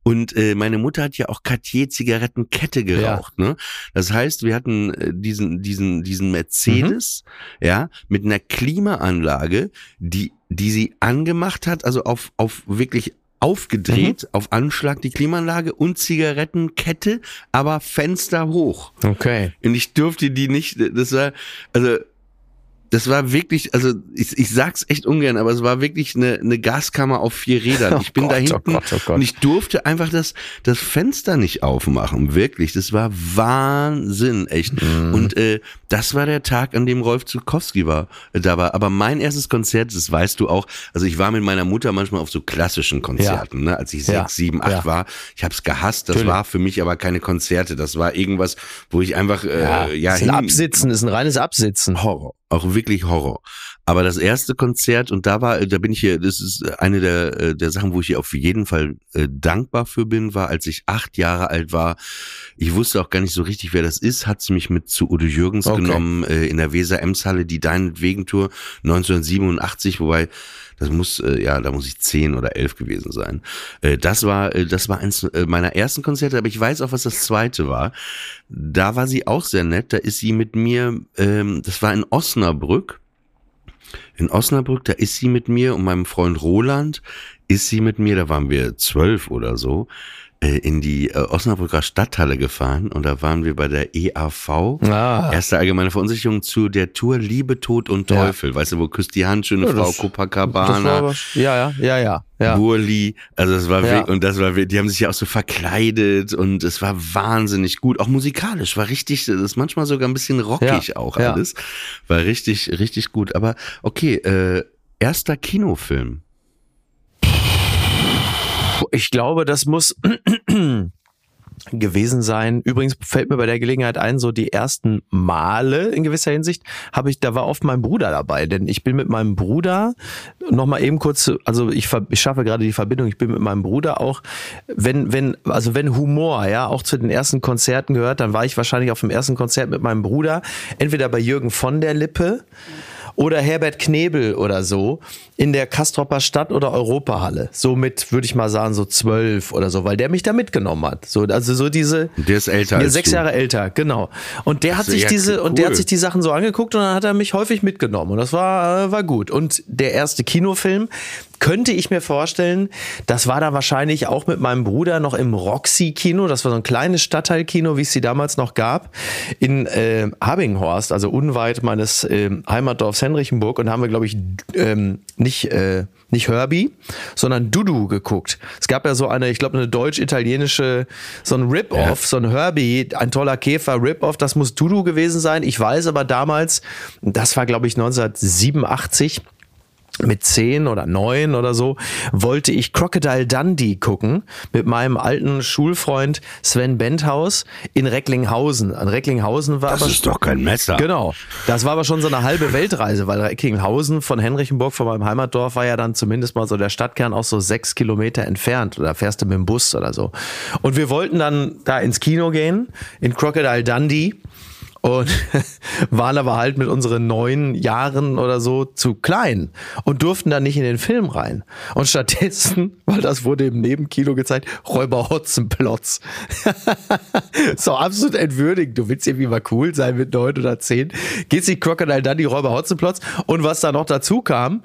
Speaker 2: und äh, meine Mutter hat ja auch Cartier Zigarettenkette geraucht, ne? Das heißt, wir hatten äh, diesen diesen diesen Mercedes, ja, mit einer Klimaanlage, die die sie angemacht hat, also auf auf wirklich aufgedreht, auf Anschlag die Klimaanlage und Zigarettenkette, aber Fenster hoch.
Speaker 4: Okay.
Speaker 2: Und ich durfte die nicht, das war, also, das war wirklich, also ich, ich sag's echt ungern, aber es war wirklich eine, eine Gaskammer auf vier Rädern.
Speaker 4: Oh
Speaker 2: Ich bin da
Speaker 4: Gott, oh
Speaker 2: hinten
Speaker 4: Gott, oh Gott.
Speaker 2: und ich durfte einfach das, das Fenster nicht aufmachen. Wirklich, das war Wahnsinn, echt.
Speaker 4: Mhm.
Speaker 2: Und äh, das war der Tag, an dem Rolf Zukowski war, äh, da war. Aber mein erstes Konzert, das weißt du auch, also ich war mit meiner Mutter manchmal auf so klassischen Konzerten, ne, als ich
Speaker 4: Ja.
Speaker 2: sechs, sieben, acht
Speaker 4: Ja.
Speaker 2: war. Ich hab's gehasst. Das
Speaker 4: Natürlich.
Speaker 2: war für mich aber keine Konzerte. Das war irgendwas, wo ich einfach äh, ja,
Speaker 4: ist ein Absitzen, ist ein reines Absitzen.
Speaker 2: Horror. Auch wirklich Horror. Aber das erste Konzert, und da war, da bin ich hier, das ist eine der, äh, der Sachen, wo ich hier auf jeden Fall äh, dankbar für bin, war, als ich acht Jahre alt war. Ich wusste auch gar nicht so richtig, wer das ist, hat sie mich mit zu Udo Jürgens
Speaker 4: Okay.
Speaker 2: genommen, äh, in der Weser-Ems-Halle, die Deinetwegen-Tour 1987, wobei, das muss, äh, ja, da muss ich zehn oder elf gewesen sein. Äh, das war, äh, das war eins äh, meiner ersten Konzerte, aber ich weiß auch, was das zweite war. Da war sie auch sehr nett. Da ist sie mit mir, ähm, das war in Osnabrück. In Osnabrück, da ist sie mit mir und meinem Freund Roland ist sie mit mir, da waren wir zwölf oder so, in die äh, Osnabrücker Stadthalle gefahren und da waren wir bei der EAV.
Speaker 4: Ah.
Speaker 2: Erste allgemeine Verunsicherung zu der Tour Liebe, Tod und
Speaker 4: Ja.
Speaker 2: Teufel. Weißt du, wo küsst die Hand, schöne
Speaker 4: Ja,
Speaker 2: Frau,
Speaker 4: das- Das
Speaker 2: Copacabana.
Speaker 4: aber, ja, ja, ja, ja, ja.
Speaker 2: Burli, also es war
Speaker 4: Ja.
Speaker 2: und das war die haben sich ja auch so verkleidet und es war wahnsinnig gut, auch musikalisch, war richtig, das ist manchmal sogar ein bisschen rockig
Speaker 4: Ja,
Speaker 2: auch
Speaker 4: ja.
Speaker 2: alles, war richtig, richtig gut, aber okay, äh, erster Kinofilm,
Speaker 4: Ich glaube, das muss gewesen sein. Übrigens fällt mir bei der Gelegenheit ein, so die ersten Male in gewisser Hinsicht habe ich, da war oft mein Bruder dabei, denn ich bin mit meinem Bruder noch mal eben kurz, also ich, ich schaffe gerade die Verbindung. Ich bin mit meinem Bruder auch, wenn wenn also wenn Humor ja auch zu den ersten Konzerten gehört, dann war ich wahrscheinlich auf dem ersten Konzert mit meinem Bruder entweder bei Jürgen von der Lippe oder Herbert Knebel oder so in der Kastropper Stadt- oder Europahalle. So mit, würde ich mal sagen, so zwölf oder so, weil der mich da mitgenommen hat. So, also so diese.
Speaker 2: der ist älter
Speaker 4: Ja,
Speaker 2: als
Speaker 4: sechs
Speaker 2: du.
Speaker 4: Jahre älter, genau. Und der hat sich diese und der
Speaker 2: cool.
Speaker 4: hat sich die Sachen so angeguckt und dann hat er mich häufig mitgenommen und das war äh, war gut. Und der erste Kinofilm könnte ich mir vorstellen, das war da wahrscheinlich auch mit meinem Bruder noch im Roxy Kino, das war so ein kleines Stadtteilkino, wie es sie damals noch gab, in äh, Habinghorst, also unweit meines äh, Heimatdorfs Henrichenburg und da haben wir glaube ich ähm, nicht äh, nicht Herbie, sondern Dudu geguckt. Es gab ja so eine, ich glaube, eine deutsch-italienische, so ein Rip-Off, so ein Herbie, ein toller Käfer, Rip-Off, das muss Dudu gewesen sein. Ich weiß aber damals, das war, glaube ich, 1987, mit zehn oder neun oder so wollte ich Crocodile Dundee gucken mit meinem alten Schulfreund Sven Benthaus in Recklinghausen. An Recklinghausen war
Speaker 2: Das
Speaker 4: aber
Speaker 2: ist doch kein Messer.
Speaker 4: Genau. Das war aber schon so eine halbe Weltreise, weil Recklinghausen von Henrichenburg, von meinem Heimatdorf, war ja dann zumindest mal so der Stadtkern auch so sechs Kilometer entfernt. Oder fährst du mit dem Bus oder so. Und wir wollten dann da ins Kino gehen, in Crocodile Dundee. Und waren aber halt mit unseren neun Jahren oder so zu klein und durften dann nicht in den Film rein. Und stattdessen, weil das wurde im Nebenkino gezeigt, Räuber Hotzenplotz. so absolut entwürdigend. Du willst irgendwie mal cool sein mit neun oder zehn. Geht sich Crocodile dann die Räuber Hotzenplotz. Und was da noch dazu kam,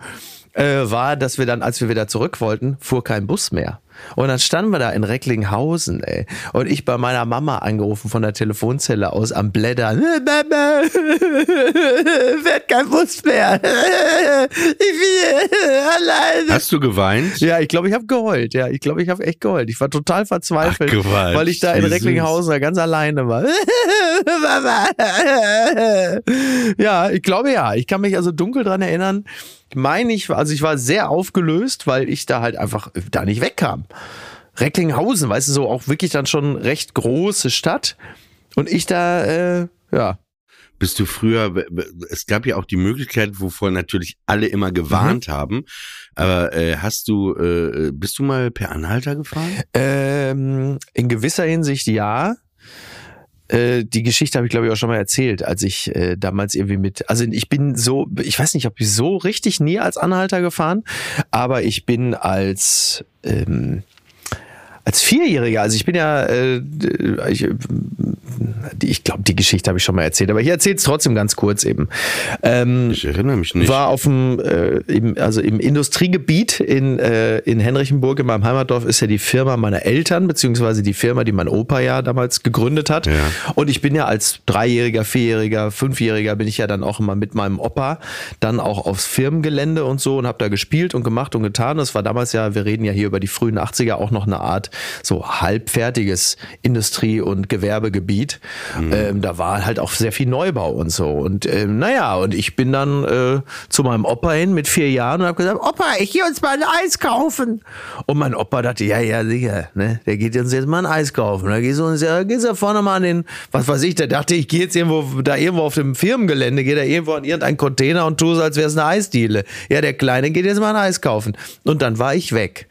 Speaker 4: äh, war, dass wir dann, als wir wieder zurück wollten, fuhr kein Bus mehr. Und dann standen wir da in Recklinghausen, ey. Und ich bei meiner Mama angerufen von der Telefonzelle aus am Blättern. Mama, fährt kein Bus mehr. Ich bin alleine.
Speaker 1: Hast du geweint?
Speaker 4: Ja, ich glaube, ich habe geheult. Ja, ich glaube, ich habe echt geheult. Ich war total verzweifelt,
Speaker 1: Ach,
Speaker 4: weil ich da in Recklinghausen ganz alleine war. Mama. ja, ich glaube ja. Ich kann mich also dunkel dran erinnern. Meine, ich war, also ich war sehr aufgelöst, weil ich da halt einfach da nicht wegkam. Recklinghausen, weißt du, so auch wirklich dann schon recht große Stadt. Und ich da, äh, ja,
Speaker 1: Bist du früher, es gab ja auch die Möglichkeit, wovor natürlich alle immer gewarnt
Speaker 4: Mhm.
Speaker 1: haben, aber äh, hast du, äh, bist du mal per Anhalter gefahren?
Speaker 4: Ähm, in gewisser Hinsicht ja. Äh, die Geschichte habe ich glaube ich auch schon mal erzählt, als ich äh, damals irgendwie mit, also ich bin so, ich weiß nicht, ob ich so richtig nie als Anhalter gefahren, aber ich bin als ähm, als Vierjähriger, also ich bin ja, äh, ich, ich glaube, die Geschichte habe ich schon mal erzählt, aber ich erzähle es trotzdem ganz kurz eben. Ähm,
Speaker 1: Ich erinnere mich nicht.
Speaker 4: war auf dem, äh, im, also im Industriegebiet in, äh, in Henrichenburg, in meinem Heimatdorf, ist ja die Firma meiner Eltern, beziehungsweise die Firma, die mein Opa ja damals gegründet hat.
Speaker 1: Ja.
Speaker 4: Und ich bin ja als Dreijähriger, Vierjähriger, Fünfjähriger bin ich ja dann auch immer mit meinem Opa dann auch aufs Firmengelände und so und habe da gespielt und gemacht und getan. Das war damals ja, wir reden ja hier über die frühen 80er, auch noch eine Art so halbfertiges Industrie- und Gewerbegebiet. Ähm, da war halt auch sehr viel Neubau und so. Und ähm, naja, und ich bin dann äh, zu meinem Opa hin mit vier Jahren und habe gesagt, Opa, ich gehe uns mal ein Eis kaufen. Und mein Opa dachte, ja, ja, sicher, ne? Der geht uns jetzt mal ein Eis kaufen. Da gehst du uns ja, gehst du vorne mal an den, was weiß ich, der dachte, ich gehe jetzt irgendwo, da irgendwo auf dem Firmengelände, geht er irgendwo an irgendeinen Container und tue so, als wäre es eine Eisdiele. Ja, der Kleine geht jetzt mal ein Eis kaufen. Und dann war ich weg.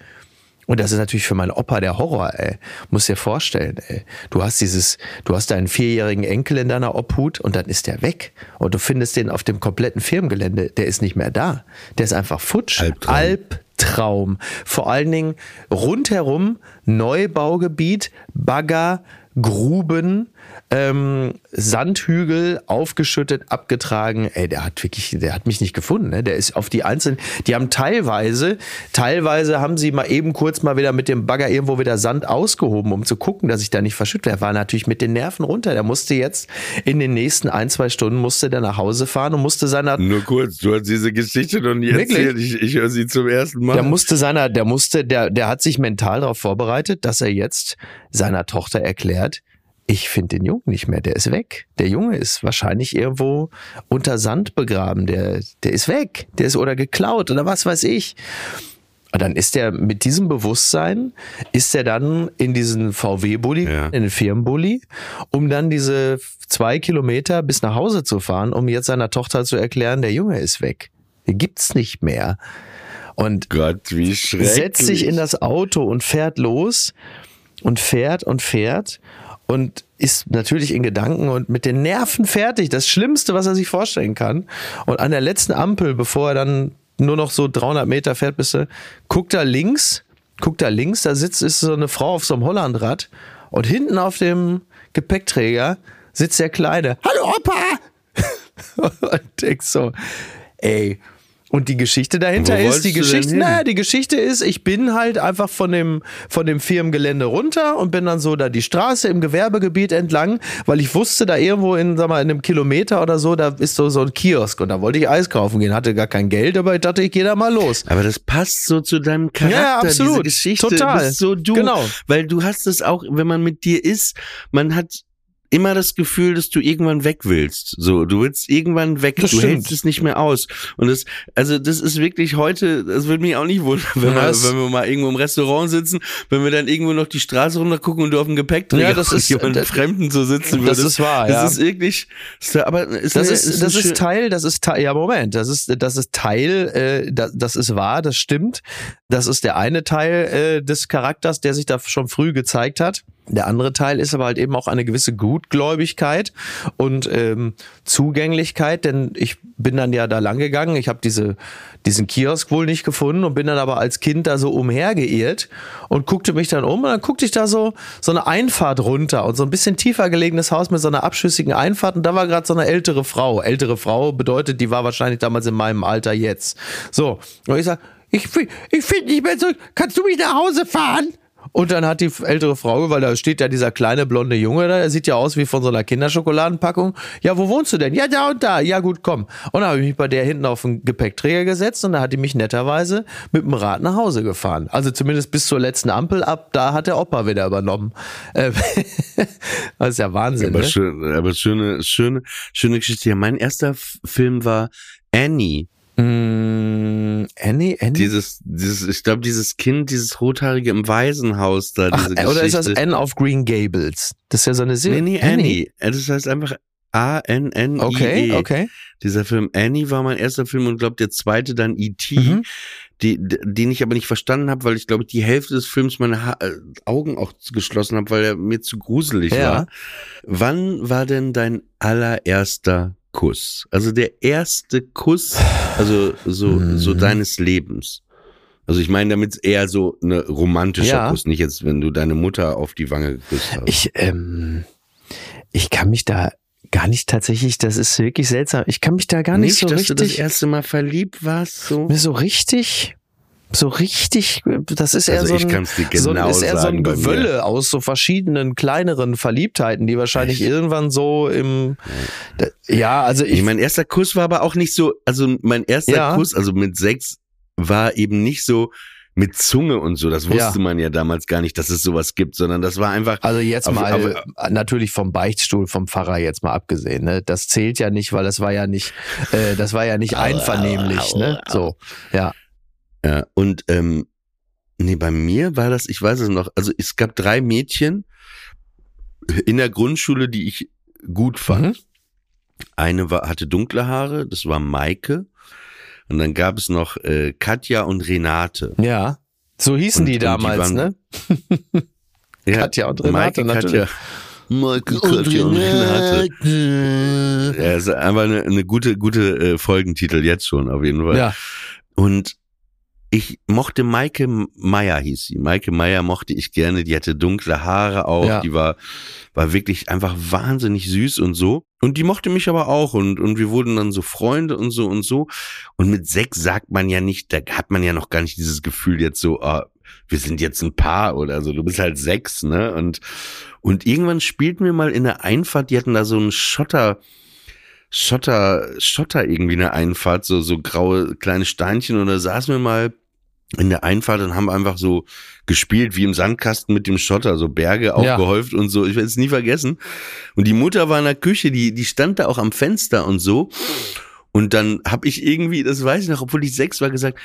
Speaker 4: Und das ist natürlich für meinen Opa der Horror, ey. Muss dir vorstellen, ey. Du hast dieses, du hast deinen vierjährigen Enkel in deiner Obhut und dann ist der weg. Und du findest den auf dem kompletten Firmengelände. Der ist nicht mehr da. Der ist einfach futsch.
Speaker 1: Albtraum.
Speaker 4: Albtraum. Vor allen Dingen rundherum Neubaugebiet, Bagger, Gruben, ähm, Sandhügel aufgeschüttet, abgetragen. Ey, der hat wirklich, der hat mich nicht gefunden. Ne? Der ist auf die einzelnen, die haben teilweise, teilweise haben sie mal eben kurz mal wieder mit dem Bagger irgendwo wieder Sand ausgehoben, um zu gucken, dass ich da nicht verschüttet werde. Er war natürlich mit den Nerven runter. Der musste jetzt in den nächsten ein, zwei Stunden musste der nach Hause fahren und musste seiner
Speaker 1: Nur kurz, du hast diese Geschichte noch nie
Speaker 4: Wirklich?
Speaker 1: erzählt. Ich, ich höre sie zum ersten Mal.
Speaker 4: Der musste seiner, der musste, der, der hat sich mental darauf vorbereitet, dass er jetzt seiner Tochter erklärt, ich finde den Jungen nicht mehr, der ist weg. Der Junge ist wahrscheinlich irgendwo unter Sand begraben, der, der ist weg, der ist oder geklaut oder was weiß ich. Und dann ist er mit diesem Bewusstsein, ist er dann in diesen VW-Bulli,
Speaker 1: Ja.
Speaker 4: in den Firmenbully, um dann diese zwei Kilometer bis nach Hause zu fahren, um jetzt seiner Tochter zu erklären, der Junge ist weg. Den gibt's nicht mehr. Und
Speaker 1: Gott, wie schrecklich.
Speaker 4: setzt sich in das Auto und fährt los und fährt und fährt und ist natürlich in Gedanken und mit den Nerven fertig. Das Schlimmste, was er sich vorstellen kann. Und an der letzten Ampel, bevor er dann nur noch so 300 Meter fährt, bis er, guckt er links, guckt er links, da sitzt ist so eine Frau auf so einem Hollandrad und hinten auf dem Gepäckträger sitzt der Kleine. Hallo Opa! und denkst so, ey. Und die Geschichte dahinter ist, die Geschichte, naja, die Geschichte ist, ich bin halt einfach von dem, von dem Firmengelände runter und bin dann so da die Straße im Gewerbegebiet entlang, weil ich wusste, da irgendwo in, sag mal, in einem Kilometer oder so, da ist so, so ein Kiosk und da wollte ich Eis kaufen gehen, hatte gar kein Geld, aber ich dachte, ich gehe da mal los.
Speaker 1: Aber das passt so zu deinem Charakter,
Speaker 4: Ja, absolut.
Speaker 1: diese Geschichte.
Speaker 4: Total.
Speaker 1: So du.
Speaker 4: Genau.
Speaker 1: Weil du hast es auch, wenn man mit dir ist, man hat immer das Gefühl, dass du irgendwann weg willst. So, du willst irgendwann weg.
Speaker 4: Das
Speaker 1: du
Speaker 4: stimmt.
Speaker 1: hältst es nicht mehr aus. Und das, also das ist wirklich heute, das würde mich auch nicht wundern, wenn, wir,
Speaker 4: Das-
Speaker 1: wenn wir mal irgendwo im Restaurant sitzen, wenn wir dann irgendwo noch die Straße runter gucken und du auf dem Gepäckträger
Speaker 4: Ja, das ist-
Speaker 1: jemandem
Speaker 4: das-
Speaker 1: Fremden so sitzen
Speaker 4: das
Speaker 1: würdest.
Speaker 4: ist wahr,
Speaker 1: Das
Speaker 4: ja.
Speaker 1: ist wirklich, ist, aber ist
Speaker 4: Das
Speaker 1: eine-
Speaker 4: ist, das
Speaker 1: eine schön-
Speaker 4: ist Teil, das ist Teil, ja Moment, das ist, das ist Teil, äh, das, das ist wahr, das stimmt. Das ist der eine Teil äh, des Charakters, der sich da schon früh gezeigt hat. Der andere Teil ist aber halt eben auch eine gewisse Gutgläubigkeit und ähm, Zugänglichkeit, denn ich bin dann ja da lang gegangen. Ich habe diese, diesen Kiosk wohl nicht gefunden und bin dann aber als Kind da so umhergeirrt und guckte mich dann um und dann guckte ich da so so eine Einfahrt runter und so ein bisschen tiefer gelegenes Haus mit so einer abschüssigen Einfahrt und da war gerade so eine ältere Frau. Ältere Frau bedeutet, die war wahrscheinlich damals in meinem Alter jetzt. So, und ich sag, ich, ich finde nicht mehr zurück. Kannst du mich nach Hause fahren? Und dann hat die ältere Frau, weil da steht ja dieser kleine blonde Junge da, der sieht ja aus wie von so einer Kinderschokoladenpackung. Ja, wo wohnst du denn? Ja, da und da. Ja, gut, komm. Und dann habe ich mich bei der hinten auf den Gepäckträger gesetzt und da hat die mich netterweise mit dem Rad nach Hause gefahren. Also zumindest bis zur letzten Ampel ab, da hat der Opa wieder übernommen. Ähm, das ist ja Wahnsinn,
Speaker 2: Aber,
Speaker 4: ne?
Speaker 2: schön, aber schöne, schöne, schöne Geschichte. Ja, mein erster Film war Annie.
Speaker 4: Mm, Annie, Annie?
Speaker 2: Dieses, dieses, ich glaube, dieses Kind, dieses rothaarige im Waisenhaus da,
Speaker 4: Ach,
Speaker 2: diese
Speaker 4: oder ist das. Anne of Green Gables? Das ist ja so eine Serie.
Speaker 2: Nee, nee, Annie. Äh, Das heißt einfach A-N-N-I-E.
Speaker 4: Okay, okay.
Speaker 2: Dieser Film Annie war mein erster Film und glaube der zweite dann E.T.,
Speaker 4: Mhm.
Speaker 2: die, den ich aber nicht verstanden habe, weil ich glaube die Hälfte des Films meine ha äh, Augen auch geschlossen habe, weil er mir zu gruselig
Speaker 4: Ja.
Speaker 2: war. Wann war denn dein allererster Kuss? Also der erste Kuss, also so,
Speaker 4: Mhm.
Speaker 2: so deines Lebens. Also ich meine damit eher so eine romantischer
Speaker 4: Ja.
Speaker 2: Kuss, nicht jetzt, wenn du deine Mutter auf die Wange geküsst hast.
Speaker 4: Ich, ähm, ich kann mich da gar nicht tatsächlich, das ist wirklich seltsam. Ich kann mich da gar nicht, so
Speaker 2: dass du das
Speaker 4: richtig,
Speaker 2: erste Mal verliebt warst, so.
Speaker 4: so richtig, so richtig, das ist eher
Speaker 2: Also
Speaker 4: so ein, so,
Speaker 2: genau
Speaker 4: ein- ist eher so ein. Gewölle aus so verschiedenen kleineren Verliebtheiten, die wahrscheinlich irgendwann so im, da- ja, also ich,
Speaker 2: Ich, mein erster Kuss war aber auch nicht so, also mein erster
Speaker 4: Ja.
Speaker 2: Kuss, also mit sechs, war eben nicht so mit Zunge und so. Das wusste
Speaker 4: Ja.
Speaker 2: man ja damals gar nicht, dass es sowas gibt, sondern das war einfach.
Speaker 4: Also jetzt
Speaker 2: Aber-
Speaker 4: mal natürlich vom Beichtstuhl vom Pfarrer jetzt mal abgesehen, ne? Das zählt ja nicht, weil das war ja nicht, äh, das war ja nicht einvernehmlich, ne? So, ja.
Speaker 2: Ja, und ähm, nee, bei mir war das, ich weiß es noch, also es gab drei Mädchen in der Grundschule, die ich gut fand.
Speaker 4: Mhm.
Speaker 2: Eine war, hatte dunkle Haare, das war Maike. Und dann gab es noch äh, Katja und Renate.
Speaker 4: Ja. So hießen
Speaker 2: Und-
Speaker 4: die
Speaker 2: und die
Speaker 4: damals,
Speaker 2: waren-
Speaker 4: ne?
Speaker 2: Ja,
Speaker 4: Katja und Renate,
Speaker 2: Maike,
Speaker 4: natürlich.
Speaker 2: Katja. Maike, Katja und Renate. Ja, ist einfach eine, eine gute, gute äh, Folgentitel jetzt schon, auf jeden Fall.
Speaker 4: Ja.
Speaker 2: Und ich mochte Maike Meier, hieß sie. Maike Meier mochte ich gerne. Die hatte dunkle Haare auch.
Speaker 4: Ja.
Speaker 2: Die war, war wirklich einfach wahnsinnig süß und so. Und die mochte mich aber auch. Und, und wir wurden dann so Freunde und so und so. Und mit sechs sagt man ja nicht, da hat man ja noch gar nicht dieses Gefühl jetzt so, ah, wir sind jetzt ein Paar oder so. Du bist halt sechs, ne? Und, und irgendwann spielten wir mal in der Einfahrt, die hatten da so einen Schotter, Schotter, Schotter irgendwie in der Einfahrt, so, so graue kleine Steinchen und da saßen wir mal in der Einfahrt und haben einfach so gespielt wie im Sandkasten mit dem Schotter, so Berge aufgehäuft und so. Ich werde es nie vergessen. Und die Mutter war in der Küche, die, die stand da auch am Fenster und so. Und dann habe ich irgendwie, das weiß ich noch, obwohl ich sechs war, gesagt,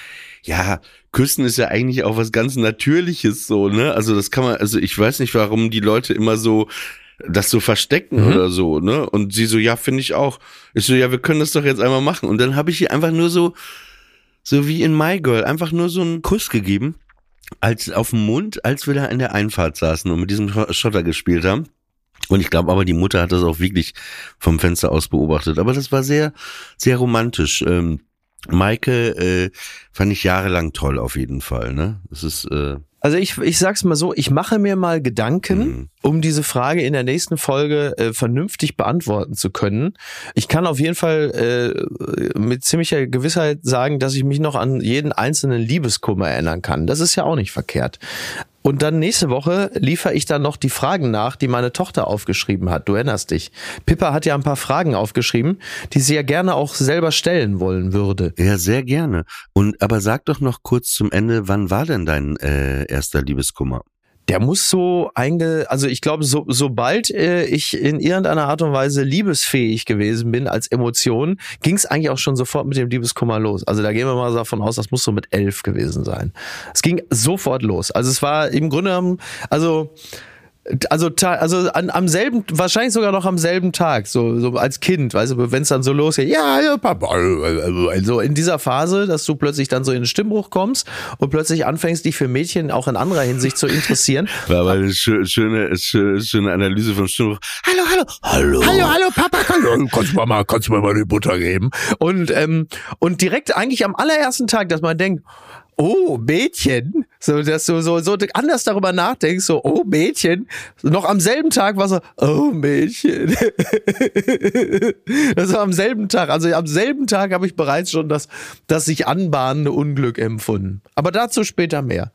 Speaker 2: ja, Küssen ist ja eigentlich auch was ganz Natürliches so, ne? Also das kann man, also ich weiß nicht, warum die Leute immer so das so verstecken
Speaker 4: Mhm.
Speaker 2: oder so, ne? Und sie so, ja, finde ich auch. Ich so, ja, wir können das doch jetzt einmal machen. Und dann habe ich ihr einfach nur so, so wie in My Girl, einfach nur so einen Kuss gegeben, als auf dem Mund, als wir da in der Einfahrt saßen und mit diesem Scho- Schotter gespielt haben. Und ich glaube aber, die Mutter hat das auch wirklich vom Fenster aus beobachtet. Aber das war sehr, sehr romantisch. Ähm, Maike äh, fand ich jahrelang toll auf jeden Fall. Ne, das ist äh,
Speaker 4: Also ich, ich sag's mal so, ich mache mir mal Gedanken,
Speaker 2: Mhm.
Speaker 4: um diese Frage in der nächsten Folge äh, vernünftig beantworten zu können. Ich kann auf jeden Fall äh, mit ziemlicher Gewissheit sagen, dass ich mich noch an jeden einzelnen Liebeskummer erinnern kann. Das ist ja auch nicht verkehrt. Und dann nächste Woche liefere ich dann noch die Fragen nach, die meine Tochter aufgeschrieben hat. Du erinnerst dich. Pippa hat ja ein paar Fragen aufgeschrieben, die sie ja gerne auch selber stellen wollen würde.
Speaker 2: ja sehr gerne. Und aber sag doch noch kurz zum Ende, wann war denn dein äh, erster Liebeskummer?
Speaker 4: Der muss so einge, also ich glaube, so, sobald äh, ich in irgendeiner Art und Weise liebesfähig gewesen bin als Emotion, ging es eigentlich auch schon sofort mit dem Liebeskummer los. Also da gehen wir mal davon aus, das muss so mit elf gewesen sein. Es ging sofort los. Also es war im Grunde also Also, also an, am selben, wahrscheinlich sogar noch am selben Tag, so, so als Kind, weißt du, wenn es dann so losgeht, ja, ja, Papa, also in dieser Phase, dass du plötzlich dann so in den Stimmbruch kommst und plötzlich anfängst, dich für Mädchen auch in anderer Hinsicht zu interessieren.
Speaker 2: War aber eine schö- schöne, schöne, schöne Analyse vom Stimmbruch. Hallo, hallo, hallo.
Speaker 4: Hallo, hallo, Papa, hallo, kannst du mir mal, kannst du mir mal die Butter geben? Und, ähm, und direkt eigentlich am allerersten Tag, dass man denkt, oh, Mädchen, so, dass du so, so anders darüber nachdenkst, so, oh, Mädchen, noch am selben Tag war so, oh, Mädchen. das war am selben Tag, also am selben Tag habe ich bereits schon das, das sich anbahnende Unglück empfunden. Aber dazu später mehr.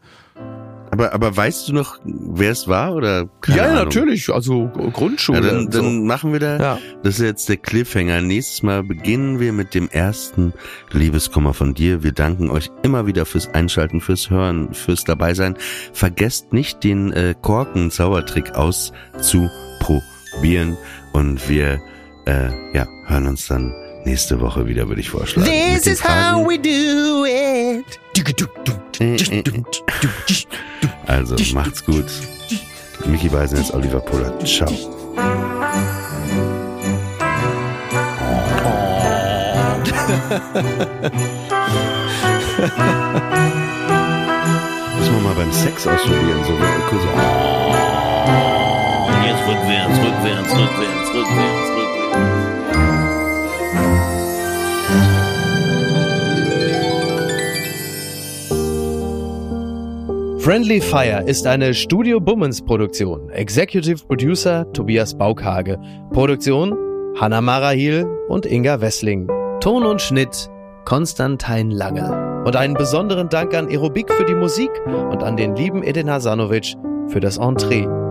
Speaker 2: Aber, aber weißt du noch, wer es war oder? Keine
Speaker 4: ja,
Speaker 2: Ahnung.
Speaker 4: natürlich, also Grundschule.
Speaker 2: Ja, dann,
Speaker 4: so.
Speaker 2: dann machen wir da,
Speaker 4: Ja.
Speaker 2: das ist jetzt der Cliffhanger. Nächstes Mal beginnen wir mit dem ersten Liebeskummer von dir. Wir danken euch immer wieder fürs Einschalten, fürs Hören, fürs Dabeisein. Vergesst nicht, den äh, Korken-Zaubertrick auszuprobieren. Und wir äh, ja, hören uns dann nächste Woche wieder, würde ich vorschlagen. Mit den Fragen-
Speaker 4: we do it.
Speaker 2: Also macht's gut. Mickey ist Oliver Pollard. Ciao. Müssen wir mal beim Sex ausprobieren. So, so.
Speaker 5: Und jetzt rückwärts, rückwärts, rückwärts, rückwärts, rückwärts.
Speaker 4: Friendly Fire ist eine Studio Bummens Produktion. Executive Producer Tobias Baukage. Produktion Hanna Marahil und Inga Wessling. Ton und Schnitt Konstantin Lange. Und einen besonderen Dank an Aerobik für die Musik und an den lieben Edin Hasanovic für das Entree.